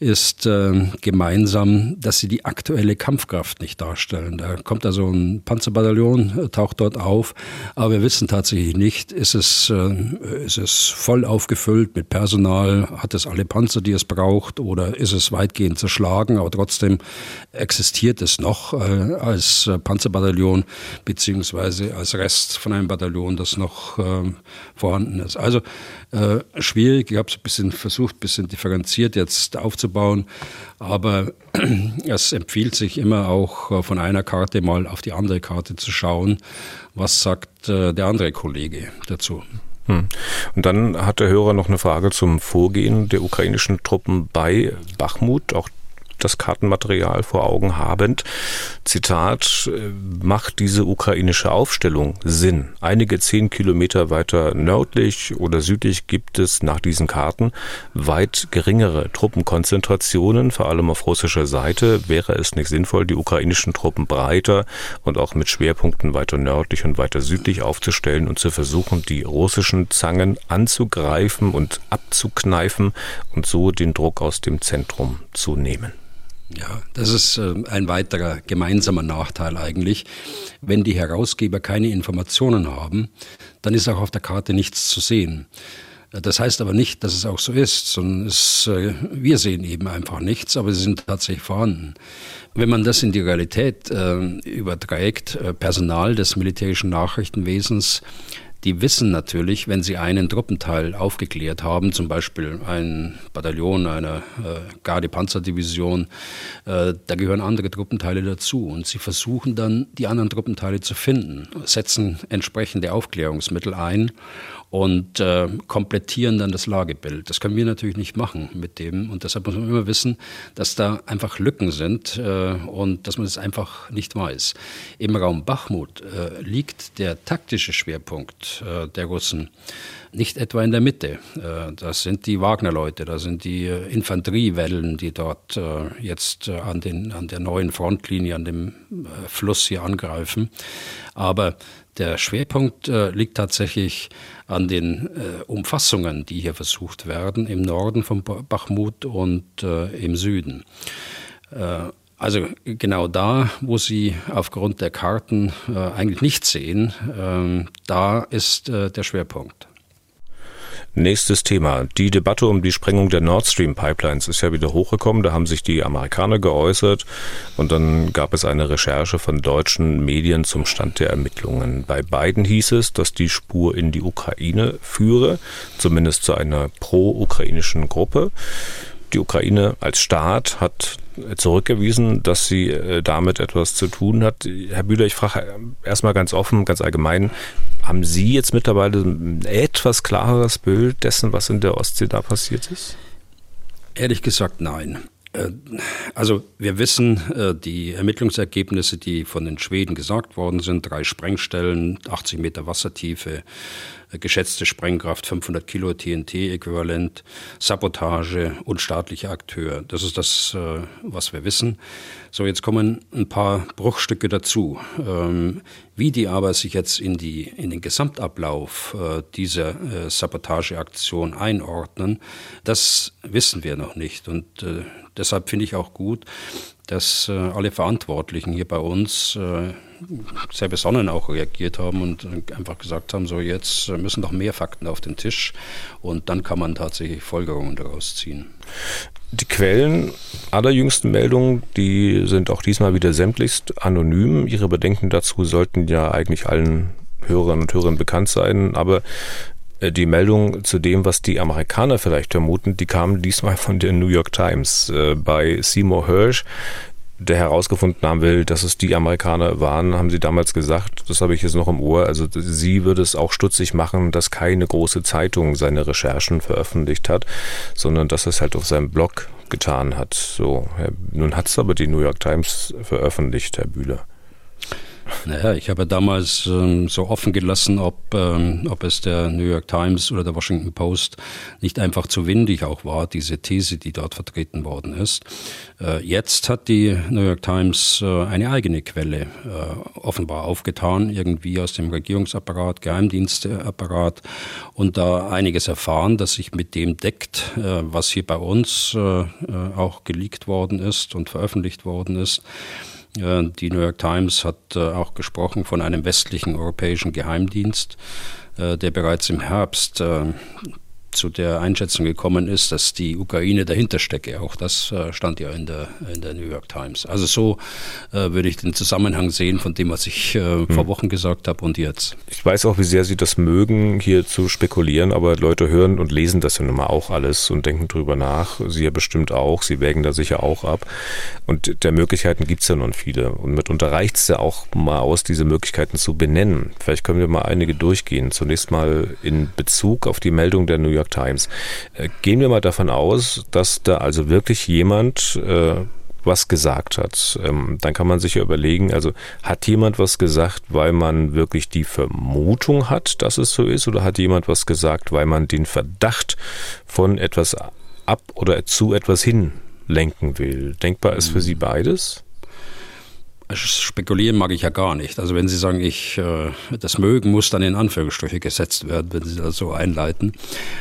ist äh, gemeinsam, dass sie die aktuelle Kampfkraft nicht darstellen. Da kommt also ein Panzerbataillon, äh, taucht dort auf, aber wir wissen tatsächlich nicht, ist es, äh, ist es voll aufgefüllt mit Personal, hat es alle Panzer, die es braucht, oder ist es weitgehend zerschlagen, aber trotzdem existiert es noch äh, als äh, Panzerbataillon beziehungsweise als Rest von einem Bataillon, das noch äh, vorhanden ist. Also äh, schwierig. Ich habe es ein bisschen versucht, ein bisschen differenziert jetzt aufzubauen, aber es empfiehlt sich immer auch äh, von einer Karte mal auf die andere Karte zu schauen. Was sagt äh, der andere Kollege dazu? Hm. Und dann hat der Hörer noch eine Frage zum Vorgehen der ukrainischen Truppen bei Bachmut. Auch das Kartenmaterial vor Augen habend. Zitat, äh, macht diese ukrainische Aufstellung Sinn? Einige zehn Kilometer weiter nördlich oder südlich gibt es nach diesen Karten weit geringere Truppenkonzentrationen, vor allem auf russischer Seite. Wäre es nicht sinnvoll, die ukrainischen Truppen breiter und auch mit Schwerpunkten weiter nördlich und weiter südlich aufzustellen und zu versuchen, die russischen Zangen anzugreifen und abzukneifen und so den Druck aus dem Zentrum zu nehmen? Ja, das ist äh, ein weiterer gemeinsamer Nachteil eigentlich. Wenn die Herausgeber keine Informationen haben, dann ist auch auf der Karte nichts zu sehen. Das heißt aber nicht, dass es auch so ist, sondern es, äh, wir sehen eben einfach nichts, aber sie sind tatsächlich vorhanden. Wenn man das in die Realität äh, überträgt, äh, Personal des militärischen Nachrichtenwesens die wissen natürlich, wenn sie einen Truppenteil aufgeklärt haben, zum Beispiel ein Bataillon einer äh, Garde-Panzerdivision, äh, da gehören andere Truppenteile dazu. Und sie versuchen dann, die anderen Truppenteile zu finden, setzen entsprechende Aufklärungsmittel ein und äh, komplettieren dann das Lagebild. Das können wir natürlich nicht machen mit dem und deshalb muss man immer wissen, dass da einfach Lücken sind äh, und dass man es das einfach nicht weiß. Im Raum Bachmut äh, liegt der taktische Schwerpunkt äh, der Russen nicht etwa in der Mitte. Äh, das sind die Wagner-Leute, das sind die äh, Infanteriewellen, die dort äh, jetzt an, den, an der neuen Frontlinie, an dem Fluss hier angreifen. Aber der Schwerpunkt liegt tatsächlich an den äh, Umfassungen, die hier versucht werden, im Norden von Bachmut und äh, im Süden. Äh, also genau da, wo Sie aufgrund der Karten äh, eigentlich nichts sehen, ähm, da ist äh, der Schwerpunkt. Nächstes Thema. Die Debatte um die Sprengung der Nord Stream Pipelines ist ja wieder hochgekommen. Da haben sich die Amerikaner geäußert und dann gab es eine Recherche von deutschen Medien zum Stand der Ermittlungen. Bei beiden hieß es, dass die Spur in die Ukraine führe, zumindest zu einer pro-ukrainischen Gruppe. Die Ukraine als Staat hat zurückgewiesen, dass sie äh, damit etwas zu tun hat. Herr Bühler, ich frage erstmal ganz offen, ganz allgemein, haben Sie jetzt mittlerweile ein etwas klareres Bild dessen, was in der Ostsee da passiert ist? Ehrlich gesagt, nein. Äh, also wir wissen, äh, die Ermittlungsergebnisse, die von den Schweden gesagt worden sind, drei Sprengstellen, 80 Meter Wassertiefe, geschätzte Sprengkraft 500 Kilo TNT-Äquivalent, Sabotage und staatliche Akteur. Das ist das, äh, was wir wissen. So, jetzt kommen ein paar Bruchstücke dazu. Ähm, wie die aber sich jetzt in, die, in den Gesamtablauf äh, dieser äh, Sabotageaktion einordnen, das wissen wir noch nicht. Und deshalb finde ich auch gut, dass alle Verantwortlichen hier bei uns sehr besonnen auch reagiert haben und einfach gesagt haben, so jetzt müssen noch mehr Fakten auf den Tisch und dann kann man tatsächlich Folgerungen daraus ziehen. Die Quellen aller jüngsten Meldungen, die sind auch diesmal wieder sämtlichst anonym. Ihre Bedenken dazu sollten ja eigentlich allen Hörerinnen und Hörern bekannt sein, aber äh, die Meldung zu dem, was die Amerikaner vielleicht vermuten, die kam diesmal von der New York Times. Äh, bei Seymour Hirsch der herausgefunden haben will, dass es die Amerikaner waren, haben sie damals gesagt, das habe ich jetzt noch im Ohr, also sie würde es auch stutzig machen, dass keine große Zeitung seine Recherchen veröffentlicht hat, sondern dass es halt auf seinem Blog getan hat. So, nun hat es aber die New York Times veröffentlicht, Herr Bühler. Naja, ich habe damals ähm, so offen gelassen, ob, ähm, ob es der New York Times oder der Washington Post nicht einfach zu windig auch war, diese These, die dort vertreten worden ist. Äh, jetzt hat die New York Times äh, eine eigene Quelle äh, offenbar aufgetan, irgendwie aus dem Regierungsapparat, Geheimdiensteapparat und da einiges erfahren, das sich mit dem deckt, äh, was hier bei uns äh, äh, auch geleakt worden ist und veröffentlicht worden ist. Die New York Times hat äh, auch gesprochen von einem westlichen europäischen Geheimdienst, äh, der bereits im Herbst äh, zu der Einschätzung gekommen ist, dass die Ukraine dahinter stecke. Auch das äh, stand ja in der, in der New York Times. Also so äh, würde ich den Zusammenhang sehen von dem, was ich äh, hm. vor Wochen gesagt habe und jetzt. Ich weiß auch, wie sehr Sie das mögen, hier zu spekulieren, aber Leute hören und lesen das ja nun mal auch alles und denken drüber nach. Sie ja bestimmt auch. Sie wägen da sicher auch ab. Und der Möglichkeiten gibt es ja nun viele. Und mitunter reicht es ja auch mal aus, diese Möglichkeiten zu benennen. Vielleicht können wir mal einige durchgehen. Zunächst mal in Bezug auf die Meldung der New York York Times. Äh, gehen wir mal davon aus, dass da also wirklich jemand äh, was gesagt hat. Ähm, dann kann man sich ja überlegen, also hat jemand was gesagt, weil man wirklich die Vermutung hat, dass es so ist, oder hat jemand was gesagt, weil man den Verdacht von etwas ab oder zu etwas hinlenken will? Denkbar ist für Sie beides? Spekulieren mag ich ja gar nicht. Also wenn Sie sagen, ich äh, das mögen, muss dann in Anführungsstriche gesetzt werden, wenn Sie das so einleiten.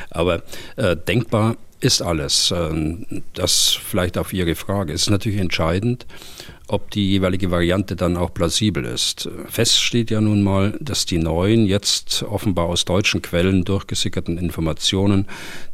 Aber äh, denkbar ist alles. Ähm, das vielleicht auf Ihre Frage. Ist natürlich entscheidend, ob die jeweilige Variante dann auch plausibel ist. Fest steht ja nun mal, dass die neuen, jetzt offenbar aus deutschen Quellen durchgesickerten Informationen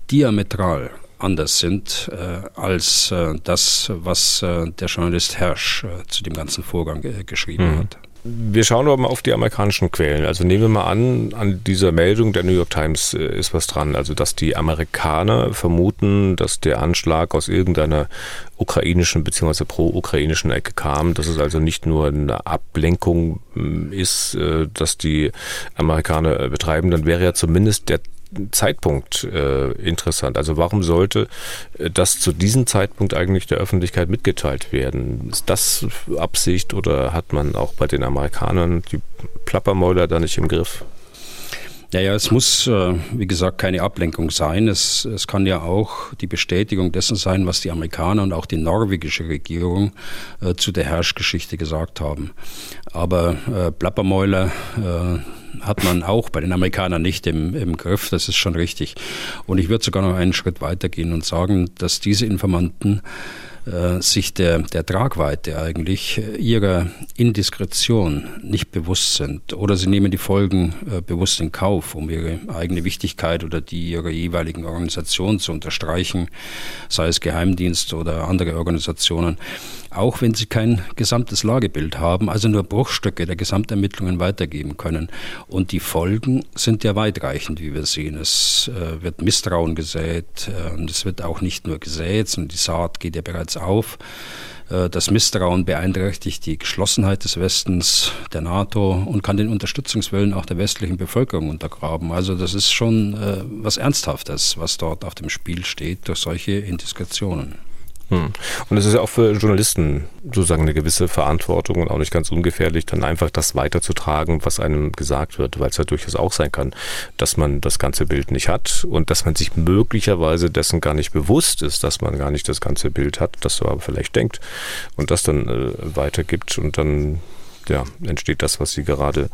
diametral anders sind äh, als äh, das, was äh, der Journalist Hersch äh, zu dem ganzen Vorgang geschrieben mhm. hat. Wir schauen aber mal auf die amerikanischen Quellen. Also nehmen wir mal an, an dieser Meldung der New York Times äh, ist was dran. Also, dass die Amerikaner vermuten, dass der Anschlag aus irgendeiner ukrainischen bzw. pro-ukrainischen Ecke kam, dass es also nicht nur eine Ablenkung mm, ist, äh, dass die Amerikaner betreiben, dann wäre ja zumindest der Zeitpunkt äh, interessant. Also warum sollte äh, das zu diesem Zeitpunkt eigentlich der Öffentlichkeit mitgeteilt werden? Ist das Absicht oder hat man auch bei den Amerikanern die Plappermäuler da nicht im Griff? Naja, es muss, äh, wie gesagt, keine Ablenkung sein. Es, es kann ja auch die Bestätigung dessen sein, was die Amerikaner und auch die norwegische Regierung äh, zu der Herrschgeschichte gesagt haben. Aber äh, Plappermäuler äh, hat man auch bei den Amerikanern nicht im, im Griff, das ist schon richtig. Und ich würde sogar noch einen Schritt weitergehen und sagen, dass diese Informanten äh, sich der, der Tragweite eigentlich ihrer Indiskretion nicht bewusst sind oder sie nehmen die Folgen äh, bewusst in Kauf, um ihre eigene Wichtigkeit oder die ihrer jeweiligen Organisation zu unterstreichen, sei es Geheimdienst oder andere Organisationen auch wenn sie kein gesamtes Lagebild haben, also nur Bruchstücke der Gesamtermittlungen weitergeben können. Und die Folgen sind ja weitreichend, wie wir sehen. Es äh, wird Misstrauen gesät äh, und es wird auch nicht nur gesät, sondern die Saat geht ja bereits auf. Äh, das Misstrauen beeinträchtigt die Geschlossenheit des Westens, der NATO und kann den Unterstützungswillen auch der westlichen Bevölkerung untergraben. Also das ist schon äh, was Ernsthaftes, was dort auf dem Spiel steht durch solche Indiskretionen. Hm. Und es ist ja auch für Journalisten sozusagen eine gewisse Verantwortung und auch nicht ganz ungefährlich, dann einfach das weiterzutragen, was einem gesagt wird, weil es ja durchaus auch sein kann, dass man das ganze Bild nicht hat und dass man sich möglicherweise dessen gar nicht bewusst ist, dass man gar nicht das ganze Bild hat, das du aber vielleicht denkt und das dann äh, weitergibt und dann ja, entsteht das, was Sie gerade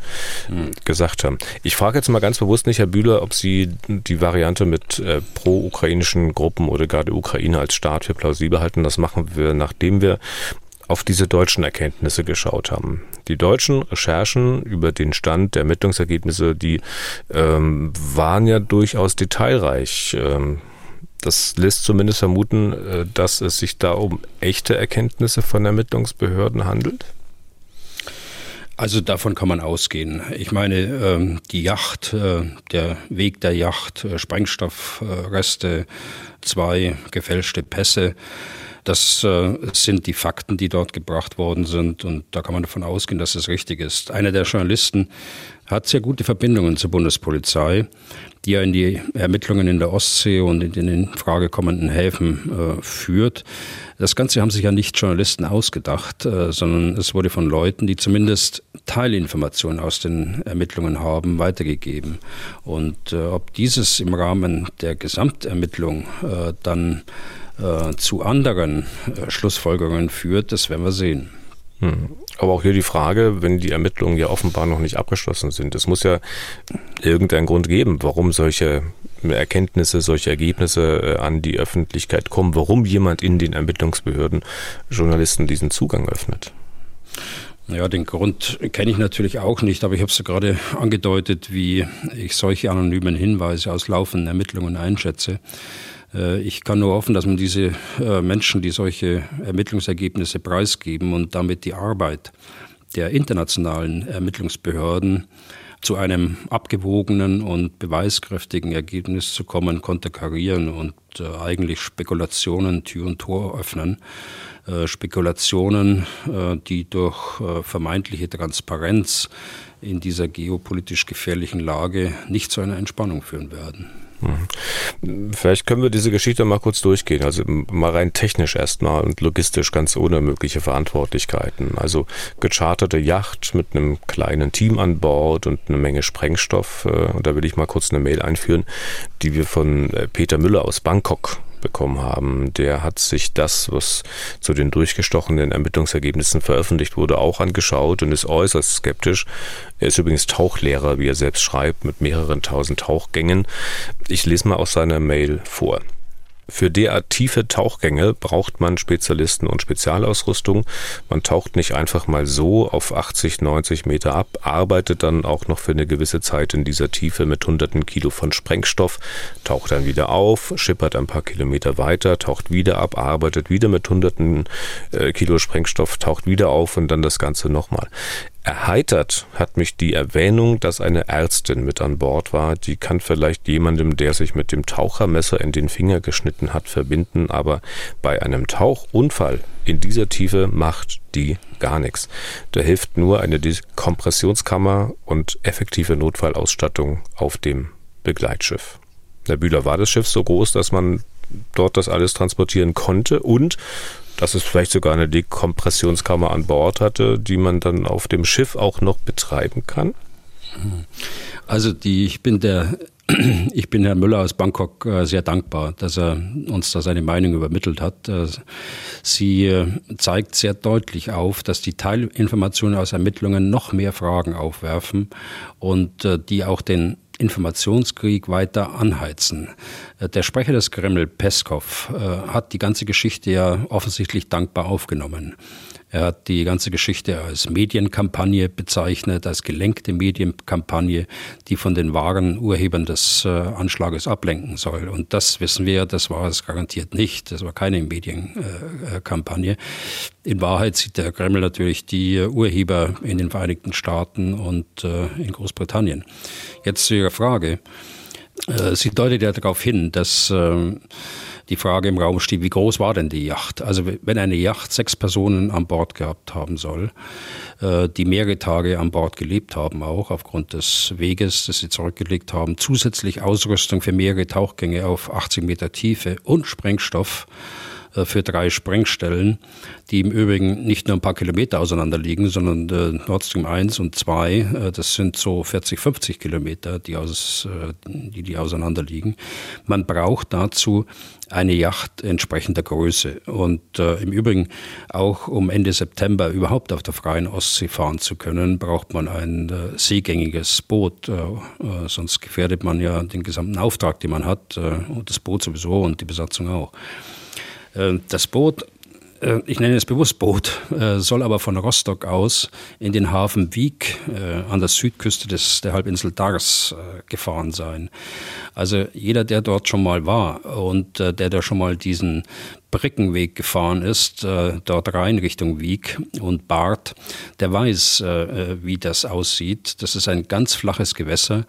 mhm. gesagt haben. Ich frage jetzt mal ganz bewusst nicht, Herr Bühler, ob Sie die Variante mit äh, pro-ukrainischen Gruppen oder gerade Ukraine als Staat für plausibel halten. Das machen wir, nachdem wir auf diese deutschen Erkenntnisse geschaut haben. Die deutschen Recherchen über den Stand der Ermittlungsergebnisse, die ähm, waren ja durchaus detailreich. Ähm, das lässt zumindest vermuten, äh, dass es sich da um echte Erkenntnisse von Ermittlungsbehörden handelt. Also davon kann man ausgehen. Ich meine, ähm, die Yacht, äh, der Weg der Yacht, äh, Sprengstoffreste, zwei gefälschte Pässe, das äh, sind die Fakten, die dort gebracht worden sind und da kann man davon ausgehen, dass es richtig ist. Einer der Journalisten hat sehr gute Verbindungen zur Bundespolizei, die er in die Ermittlungen in der Ostsee und in den in Frage kommenden Häfen äh, führt. Das Ganze haben sich ja nicht Journalisten ausgedacht, äh, sondern es wurde von Leuten, die zumindest Teilinformationen aus den Ermittlungen haben, weitergegeben. Und äh, ob dieses im Rahmen der Gesamtermittlung äh, dann äh, zu anderen äh, Schlussfolgerungen führt, das werden wir sehen. Hm. Aber auch hier die Frage, wenn die Ermittlungen ja offenbar noch nicht abgeschlossen sind. Es muss ja irgendeinen Grund geben, warum solche Erkenntnisse, solche Ergebnisse äh, an die Öffentlichkeit kommen, warum jemand in den Ermittlungsbehörden Journalisten diesen Zugang öffnet. Ja, den Grund kenne ich natürlich auch nicht, aber ich habe es ja gerade angedeutet, wie ich solche anonymen Hinweise aus laufenden Ermittlungen einschätze. Äh, ich kann nur hoffen, dass man diese äh, Menschen, die solche Ermittlungsergebnisse preisgeben und damit die Arbeit der internationalen Ermittlungsbehörden zu einem abgewogenen und beweiskräftigen Ergebnis zu kommen, konterkarieren und äh, eigentlich Spekulationen Tür und Tor öffnen. Spekulationen, die durch vermeintliche Transparenz in dieser geopolitisch gefährlichen Lage nicht zu einer Entspannung führen werden. Mhm. Vielleicht können wir diese Geschichte mal kurz durchgehen. Also mal rein technisch erstmal und logistisch ganz ohne mögliche Verantwortlichkeiten. Also gecharterte Yacht mit einem kleinen Team an Bord und eine Menge Sprengstoff. Äh, und da will ich mal kurz eine Mail einführen, die wir von äh, Peter Müller aus Bangkok bekommen haben. Der hat sich das, was zu den durchgestochenen Ermittlungsergebnissen veröffentlicht wurde, auch angeschaut und ist äußerst skeptisch. Er ist übrigens Tauchlehrer, wie er selbst schreibt, mit mehreren tausend Tauchgängen. Ich lese mal aus seiner Mail vor. Für derart tiefe Tauchgänge braucht man Spezialisten und Spezialausrüstung. Man taucht nicht einfach mal so auf 80, 90 Meter ab, arbeitet dann auch noch für eine gewisse Zeit in dieser Tiefe mit hunderten Kilo von Sprengstoff, taucht dann wieder auf, schippert ein paar Kilometer weiter, taucht wieder ab, arbeitet wieder mit hunderten äh, Kilo Sprengstoff, taucht wieder auf und dann das Ganze nochmal. Erheitert hat mich die Erwähnung, dass eine Ärztin mit an Bord war. Die kann vielleicht jemandem, der sich mit dem Tauchermesser in den Finger geschnitten hat, verbinden, aber bei einem Tauchunfall in dieser Tiefe macht die gar nichts. Da hilft nur eine Kompressionskammer und effektive Notfallausstattung auf dem Begleitschiff. Der Bühler war das Schiff so groß, dass man dort das alles transportieren konnte und dass es vielleicht sogar eine Dekompressionskammer an Bord hatte, die man dann auf dem Schiff auch noch betreiben kann? Also die, ich bin der ich bin Herrn Müller aus Bangkok äh, sehr dankbar, dass er uns da seine Meinung übermittelt hat. Äh, sie äh, zeigt sehr deutlich auf, dass die Teilinformationen aus Ermittlungen noch mehr Fragen aufwerfen und die auch den Informationskrieg weiter anheizen. Äh, der Sprecher des Kreml, Peskov, äh, hat die ganze Geschichte ja offensichtlich dankbar aufgenommen. Er hat die ganze Geschichte als Medienkampagne bezeichnet, als gelenkte Medienkampagne, die von den wahren Urhebern des äh, Anschlages ablenken soll. Und das wissen wir, das war es garantiert nicht. Das war keine Medienkampagne. In Wahrheit sieht der Kreml natürlich die Urheber in den Vereinigten Staaten und in Großbritannien. Jetzt zu Ihrer Frage. Äh, sie deutet ja darauf hin, dass die Frage im Raum steht, wie groß war denn die Yacht? Also wenn eine Yacht sechs Personen an Bord gehabt haben soll, äh, die mehrere Tage an Bord gelebt haben, auch aufgrund des Weges, das sie zurückgelegt haben, zusätzlich Ausrüstung für mehrere Tauchgänge auf 80 Meter Tiefe und Sprengstoff, für drei Sprengstellen, die im Übrigen nicht nur ein paar Kilometer auseinander liegen, sondern äh, Nord Stream 1 und 2, äh, das sind so 40, 50 Kilometer, die, aus, äh, die, die auseinander liegen. Man braucht dazu eine Yacht entsprechender Größe. Und äh, im Übrigen auch um Ende September überhaupt auf der freien Ostsee fahren zu können, braucht man ein äh, seegängiges Boot. Äh, äh sonst gefährdet man ja den gesamten Auftrag, den man hat, äh, und das Boot sowieso und die Besatzung auch. Äh, das Boot, äh, ich nenne es bewusst Boot, äh, soll aber von Rostock aus in den Hafen Wiek an der Südküste des, der Halbinsel Dars gefahren sein. Also jeder, der dort schon mal war und der da schon mal diesen Brickenweg gefahren ist, dort rein Richtung Wieg und Bart, der weiß, wie das aussieht. Das ist ein ganz flaches Gewässer.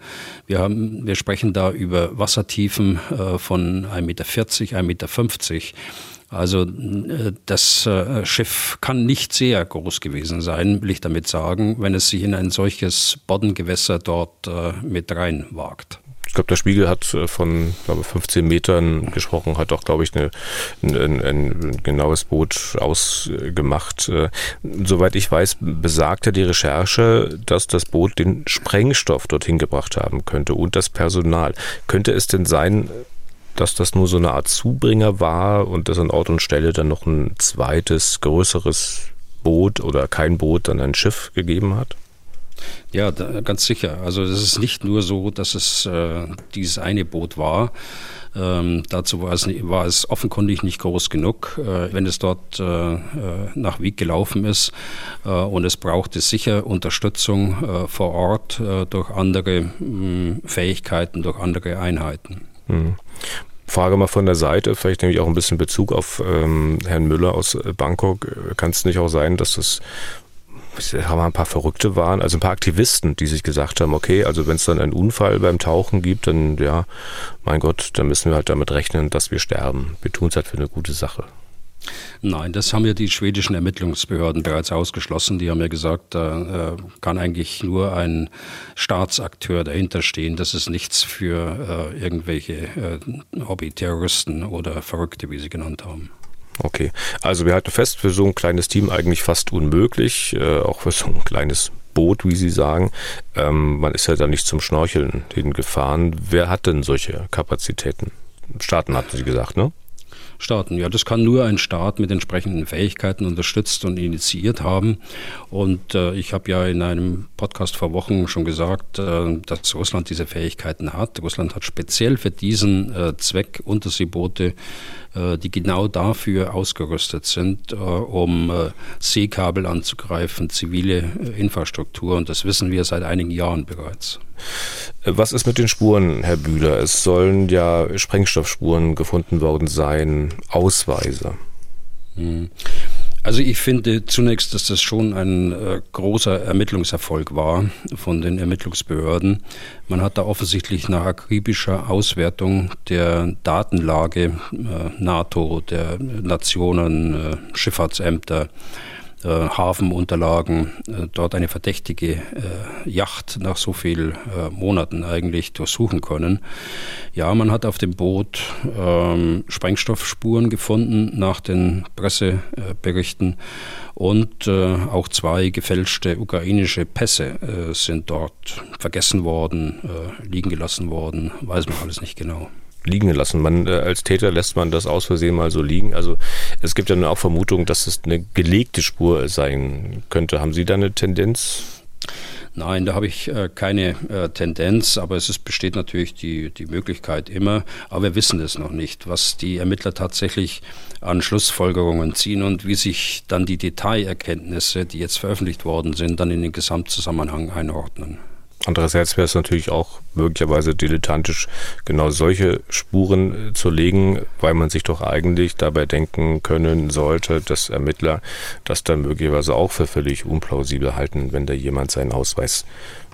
Wir, haben, wir sprechen da über Wassertiefen von 1,40 Meter, 1,50 Meter. Also äh, das äh, Schiff kann nicht sehr groß gewesen sein, will ich damit sagen, wenn es sich in ein solches Boddengewässer dort äh, mit rein wagt. Ich glaube, der Spiegel hat von glaube 15 Metern gesprochen, hat auch, glaube ich, eine, ein, ein, genaues Boot ausgemacht. Soweit ich weiß, besagte die Recherche, dass das Boot den Sprengstoff dorthin gebracht haben könnte und das Personal. Könnte es denn sein, dass das nur so eine Art Zubringer war und dass an Ort und Stelle dann noch ein zweites, größeres Boot oder kein Boot, dann ein Schiff gegeben hat? Ja, da, ganz sicher. Also es ist nicht nur so, dass es äh, dieses eine Boot war. Ähm, dazu war es, war es offenkundig nicht groß genug, äh, wenn es dort äh, äh nach Wieg gelaufen ist. Äh, und es brauchte sicher Unterstützung äh, vor Ort durch andere mh, Fähigkeiten, durch andere Einheiten. Mhm. Frage mal von der Seite, vielleicht nehme ich auch ein bisschen Bezug auf ähm, Herrn Müller aus äh, Bangkok. Kann es nicht auch sein, dass das haben ein paar Verrückte waren, also ein paar Aktivisten, die sich gesagt haben, okay, also wenn es dann einen Unfall beim Tauchen gibt, dann ja, mein Gott, dann müssen wir halt damit rechnen, dass wir sterben. Wir tun es halt für eine gute Sache. Nein, das haben ja die schwedischen Ermittlungsbehörden bereits ausgeschlossen. Die haben ja gesagt, da äh, kann eigentlich nur ein Staatsakteur dahinter stehen. Das ist nichts für äh, irgendwelche äh, Hobby-Terroristen oder Verrückte, wie sie genannt haben. Okay, also wir halten fest, für so ein kleines Team eigentlich fast unmöglich, äh, auch für so ein kleines Boot, wie Sie sagen. Ähm, man ist ja da nicht zum Schnorcheln hingefahren. Wer hat denn solche Kapazitäten? Staaten hatten Sie gesagt, ne? Starten. Ja, das kann nur ein Staat mit entsprechenden Fähigkeiten unterstützt und initiiert haben. Und äh, ich habe ja in einem Podcast vor Wochen schon gesagt, äh, dass Russland diese Fähigkeiten hat. Russland hat speziell für diesen äh, Zweck Unterseeboote die genau dafür ausgerüstet sind, äh, um äh, Seekabel anzugreifen, zivile Infrastruktur. Und das wissen wir seit einigen Jahren bereits. Was ist mit den Spuren, Herr Bühler? Es sollen ja Sprengstoffspuren gefunden worden sein, Ausweise. Hm. Also ich finde zunächst, dass das schon ein äh, großer Ermittlungserfolg war von den Ermittlungsbehörden. Man hat da offensichtlich nach akribischer Auswertung der Datenlage äh, NATO, der Nationen, äh, Schifffahrtsämter, äh, Hafenunterlagen, äh, dort eine verdächtige äh, Yacht nach so vielen äh, Monaten eigentlich durchsuchen können. Ja, man hat auf dem Boot ähm, Sprengstoffspuren gefunden nach den Presseberichten und äh, auch zwei gefälschte ukrainische Pässe sind dort vergessen worden, liegen gelassen worden, weiß man alles nicht genau liegen lassen. Man, äh, als Täter lässt man das aus Versehen mal so liegen. Also es gibt ja auch Vermutungen, dass es eine gelegte Spur sein könnte. Haben Sie da eine Tendenz? Nein, da habe ich äh, keine äh, Tendenz, aber es ist, besteht natürlich die, die Möglichkeit immer, aber wir wissen es noch nicht, was die Ermittler tatsächlich an Schlussfolgerungen ziehen und wie sich dann die Detailerkenntnisse, die jetzt veröffentlicht worden sind, dann in den Gesamtzusammenhang einordnen. Andererseits wäre es natürlich auch möglicherweise dilettantisch, genau solche Spuren äh, zu legen, weil man sich doch eigentlich dabei denken können sollte, dass Ermittler das dann möglicherweise auch für völlig unplausibel halten, wenn da jemand seinen Ausweis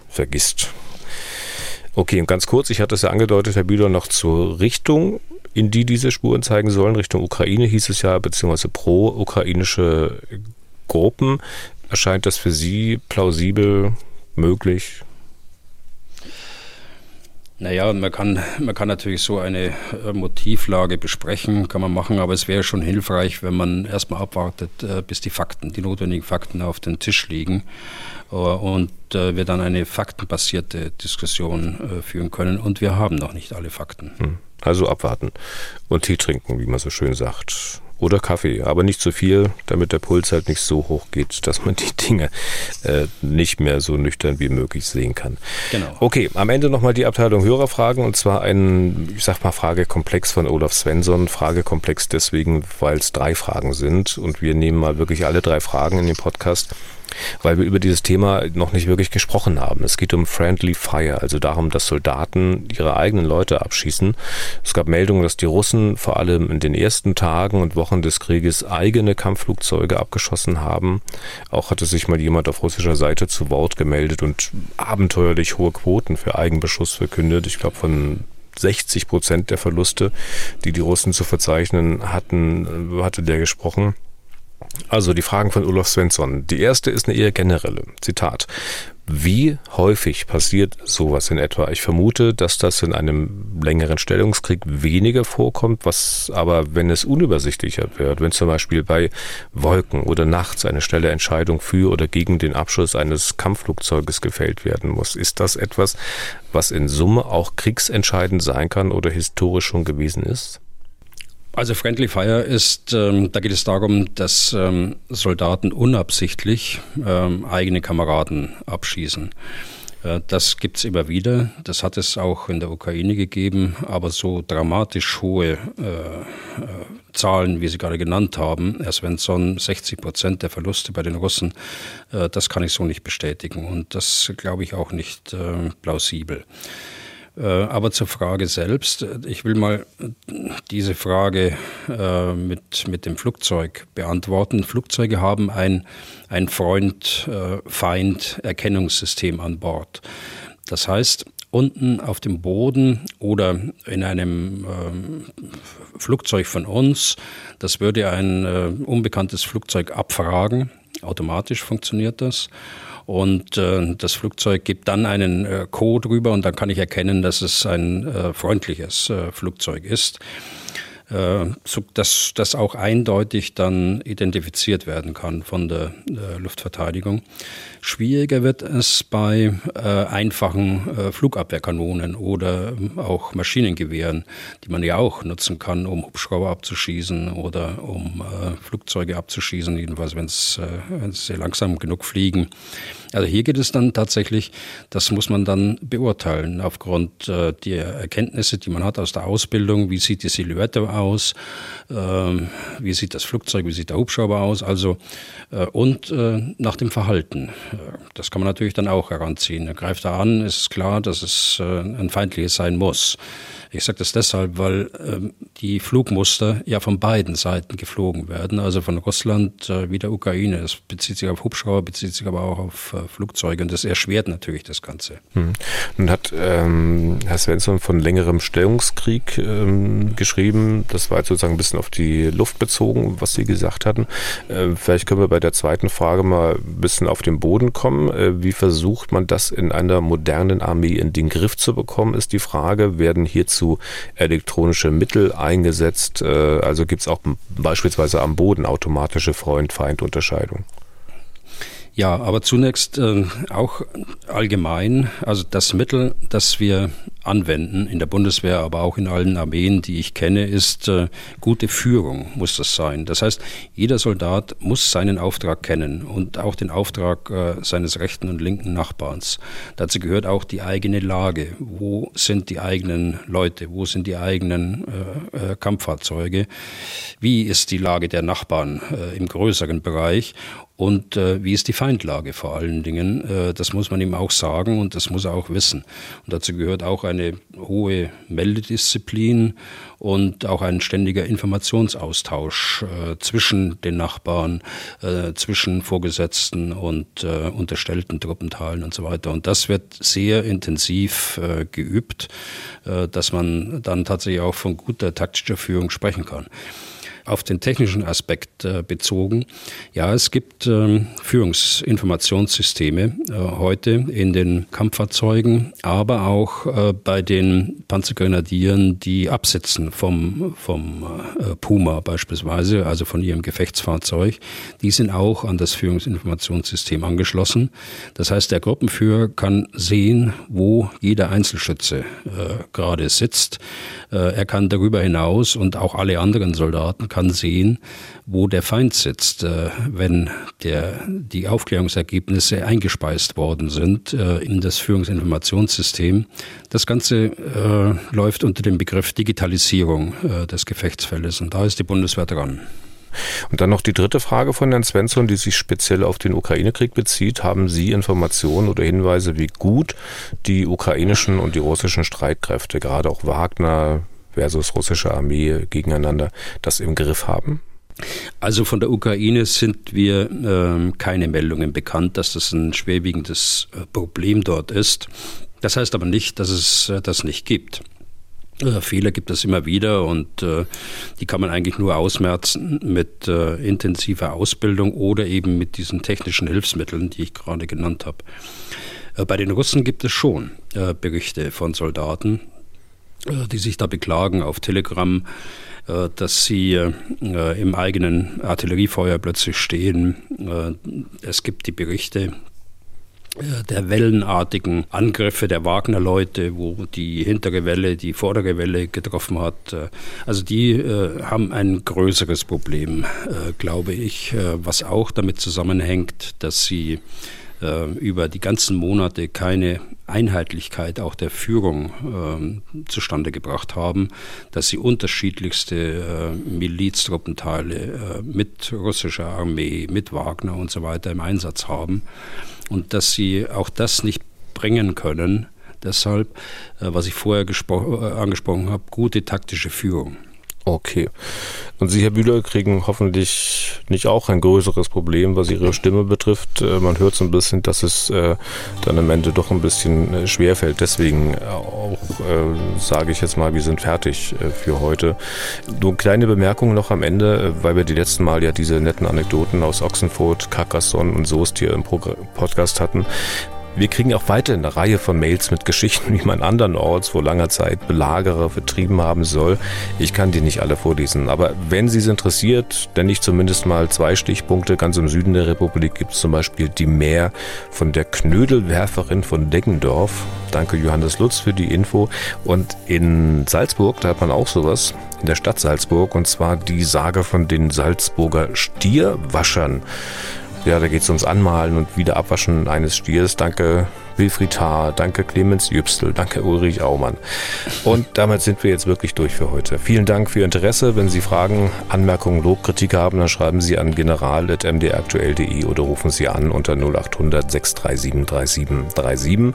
vergisst. Okay, und ganz kurz, ich hatte es ja angedeutet, Herr Bühler, noch zur Richtung, in die diese Spuren zeigen sollen. Richtung Ukraine hieß es ja, beziehungsweise pro-ukrainische Gruppen. Erscheint das für Sie plausibel, möglich? Naja, man kann, man kann natürlich so eine äh, Motivlage besprechen, kann man machen, aber es wäre schon hilfreich, wenn man erstmal abwartet, äh, bis die Fakten, die notwendigen Fakten auf den Tisch liegen äh, und wir dann eine faktenbasierte Diskussion führen können. Und wir haben noch nicht alle Fakten. Hm. Also abwarten und Tee trinken, wie man so schön sagt oder Kaffee, aber nicht zu viel, damit der Puls halt nicht so hoch geht, dass man die Dinge äh, nicht mehr so nüchtern wie möglich sehen kann. Genau. Okay, am Ende nochmal die Abteilung Hörerfragen und zwar ein, ich sag mal, Fragekomplex von Olaf Svensson. Fragekomplex deswegen, weil es drei Fragen sind und wir nehmen mal wirklich alle drei Fragen in den Podcast weil wir über dieses Thema noch nicht wirklich gesprochen haben. Es geht um Friendly Fire, also darum, dass Soldaten ihre eigenen Leute abschießen. Es gab Meldungen, dass die Russen vor allem in den ersten Tagen und Wochen des Krieges eigene Kampfflugzeuge abgeschossen haben. Auch hatte sich mal jemand auf russischer Seite zu Wort gemeldet und abenteuerlich hohe Quoten für Eigenbeschuss verkündet. Ich glaube von 60 Prozent der Verluste, die die Russen zu verzeichnen hatten, hatte der gesprochen. Also die Fragen von Olaf Svensson. Die erste ist eine eher generelle. Zitat. Wie häufig passiert sowas in etwa? Ich vermute, dass das in einem längeren Stellungskrieg weniger vorkommt, was aber, wenn es unübersichtlicher wird, wenn zum Beispiel bei Wolken oder nachts eine schnelle Entscheidung für oder gegen den Abschuss eines Kampfflugzeuges gefällt werden muss, ist das etwas, was in Summe auch kriegsentscheidend sein kann oder historisch schon gewesen ist? Also Friendly Fire ist, ähm, da geht es darum, dass ähm, Soldaten unabsichtlich ähm, eigene Kameraden abschießen. Äh, das gibt's immer wieder. Das hat es auch in der Ukraine gegeben, aber so dramatisch hohe äh, äh, Zahlen, wie Sie gerade genannt haben, Herr Svensson, 60 Prozent der Verluste bei den Russen, äh, das kann ich so nicht bestätigen und das glaube ich auch nicht äh, plausibel. Äh, aber zur Frage selbst, ich will mal diese Frage äh, mit, mit dem Flugzeug beantworten. Flugzeuge haben ein, ein Freund-Feind-Erkennungssystem an Bord. Das heißt, unten auf dem Boden oder in einem ähm, Flugzeug von uns, das würde ein äh, unbekanntes Flugzeug abfragen. Automatisch funktioniert das. Und äh, das Flugzeug gibt dann einen äh, Code rüber und dann kann ich erkennen, dass es ein äh, freundliches äh, Flugzeug ist. dass das auch eindeutig dann identifiziert werden kann von der Luftverteidigung. Schwieriger wird es bei einfachen Flugabwehrkanonen oder auch Maschinengewehren, die man ja auch nutzen kann, um Hubschrauber abzuschießen oder um Flugzeuge abzuschießen, jedenfalls wenn es sehr langsam genug fliegen. Also hier geht es dann tatsächlich, das muss man dann beurteilen aufgrund äh, der Erkenntnisse, die man hat aus der Ausbildung. Wie sieht die Silhouette aus? Äh, wie sieht das Flugzeug? Wie sieht der Hubschrauber aus? Also äh, und äh, nach dem Verhalten. Äh, das kann man natürlich dann auch heranziehen. Er greift da an, ist klar, dass es äh, ein feindliches sein muss. Ich sage das deshalb, weil ähm, die Flugmuster ja von beiden Seiten geflogen werden, also von Russland äh, wie der Ukraine. Das bezieht sich auf Hubschrauber, bezieht sich aber auch auf äh, Flugzeuge und das erschwert natürlich das Ganze. Hm. Nun hat ähm, Herr Svensson von längerem Stellungskrieg ähm, geschrieben. Das war jetzt sozusagen ein bisschen auf die Luft bezogen, was Sie gesagt hatten. Äh, vielleicht können wir bei der zweiten Frage mal ein bisschen auf den Boden kommen. Äh, wie versucht man das in einer modernen Armee in den Griff zu bekommen, ist die Frage. Werden hierzu dazu elektronische Mittel eingesetzt. Äh, also gibt es auch beispielsweise am Boden automatische Freund-Feind-Unterscheidung. Ja, aber zunächst äh, auch allgemein, also das Mittel, das wir anwenden in der Bundeswehr, aber auch in allen Armeen, die ich kenne, ist äh, gute Führung muss das sein. Das heißt, jeder Soldat muss seinen Auftrag kennen und auch den Auftrag äh, seines rechten und linken Nachbarns. Dazu gehört auch die eigene Lage. Wo sind die eigenen Leute? Wo sind die eigenen äh, äh Kampffahrzeuge? Wie ist die Lage der Nachbarn äh, im größeren Bereich? und äh, wie ist die Feindlage vor allen Dingen. Äh, das muss man ihm auch sagen und das muss er auch wissen. Und dazu gehört auch eine hohe Meldedisziplin und auch ein ständiger Informationsaustausch äh, zwischen den Nachbarn, äh, zwischen Vorgesetzten und äh, unterstellten Truppenteilen und so weiter. Und das wird sehr intensiv äh, geübt, äh, dass man dann tatsächlich auch von guter taktischer Führung sprechen kann auf den technischen Aspekt äh, bezogen. Ja, es gibt ähm, Führungsinformationssysteme äh, heute in den Kampffahrzeugen, aber auch äh, bei den Panzergrenadieren, die absetzen vom, vom äh, Puma beispielsweise, also von ihrem Gefechtsfahrzeug. Die sind auch an das Führungsinformationssystem angeschlossen. Das heißt, der Gruppenführer kann sehen, wo jeder Einzelschütze äh, gerade sitzt. Äh, er kann darüber hinaus und auch alle anderen Soldaten kann sehen, wo der Feind sitzt, äh, wenn der, die Aufklärungsergebnisse eingespeist worden sind äh, in das Führungsinformationssystem. Das Ganze äh, läuft unter dem Begriff Digitalisierung des Gefechtsfeldes und da ist die Bundeswehr dran. Und dann noch die dritte Frage von Herrn Svensson, die sich speziell auf den Ukraine-Krieg bezieht. Haben Sie Informationen oder Hinweise, wie gut die ukrainischen und die russischen Streitkräfte, gerade auch Wagner versus russische Armee gegeneinander, das im Griff haben? Also von der Ukraine sind wir äh, keine Meldungen bekannt, dass das ein schwerwiegendes äh, Problem dort ist. Das heißt aber nicht, dass es äh, das nicht gibt. Äh, Fehler gibt es immer wieder und äh, die kann man eigentlich nur ausmerzen mit äh, intensiver Ausbildung oder eben mit diesen technischen Hilfsmitteln, die ich gerade genannt habe. Bei den Russen gibt es schon Berichte von Soldaten, die sich da beklagen auf Telegram, dass sie im eigenen Artilleriefeuer plötzlich stehen. Es gibt die Berichte, der wellenartigen Angriffe der Wagner-Leute, wo die hintere Welle die vordere Welle getroffen hat. Also die äh, haben ein größeres Problem, äh, glaube ich, äh, was auch damit zusammenhängt, dass sie äh, über die ganzen Monate keine Einheitlichkeit auch der Führung äh, zustande gebracht haben, dass sie unterschiedlichste äh, Miliztruppenteile äh, mit russischer Armee, mit Wagner und so weiter im Einsatz haben und dass sie auch das nicht bringen können. Deshalb, äh, was ich vorher äh, angesprochen habe, gute taktische Führung. Okay. Und Sie, Herr Bühler, kriegen hoffentlich nicht auch ein größeres Problem, was Ihre Stimme betrifft. Äh, man hört so ein bisschen, dass es äh, dann am Ende doch ein bisschen äh, schwerfällt. Deswegen äh, auch sage ich jetzt mal, wir sind fertig für heute. Nur kleine Bemerkung noch am Ende, weil wir die letzten Mal ja diese netten Anekdoten aus Ochsenfurt, Carcassonne und Soest hier im Podcast hatten. Wir kriegen auch weiterhin eine Reihe von Mails mit Geschichten, wie man andernorts vor langer Zeit Belagerer vertrieben haben soll. Ich kann die nicht alle vorlesen, aber wenn Sie es interessiert, denn ich zumindest mal zwei Stichpunkte. Ganz im Süden der Republik gibt es zum Beispiel die Meer von der Knödelwerferin von Deggendorf. Danke Johannes Lutz für die Info. Und in Salzburg, da hat man auch sowas, in der Stadt Salzburg, und zwar die Sage von den Salzburger Stierwaschern. Ja, da geht es ums Anmalen und Wiederabwaschen eines Stiers. Danke Wilfried Haar, danke Clemens Jüpstel, danke Ulrich Aumann. Und damit sind wir jetzt wirklich durch für heute. Vielen Dank für Ihr Interesse. Wenn Sie Fragen, Anmerkungen, Lob, Kritik haben, dann schreiben Sie an general.mdraktuell.de oder rufen Sie an unter 0800 637 3737.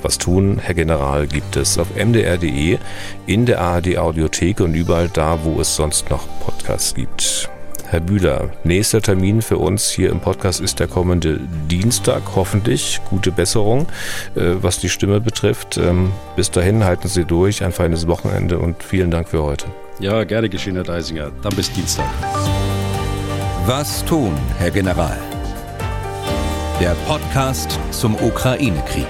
Was tun, Herr General, gibt es auf mdr.de, in der ARD Audiothek und überall da, wo es sonst noch Podcasts gibt. Herr Bühler, nächster Termin für uns hier im Podcast ist der kommende Dienstag, hoffentlich. Gute Besserung, äh, was die Stimme betrifft. Ähm, bis dahin halten Sie durch, ein feines Wochenende und vielen Dank für heute. Ja, gerne geschehen, Herr Deisinger. Dann bis Dienstag. Was tun, Herr General? Der Podcast zum Ukraine-Krieg.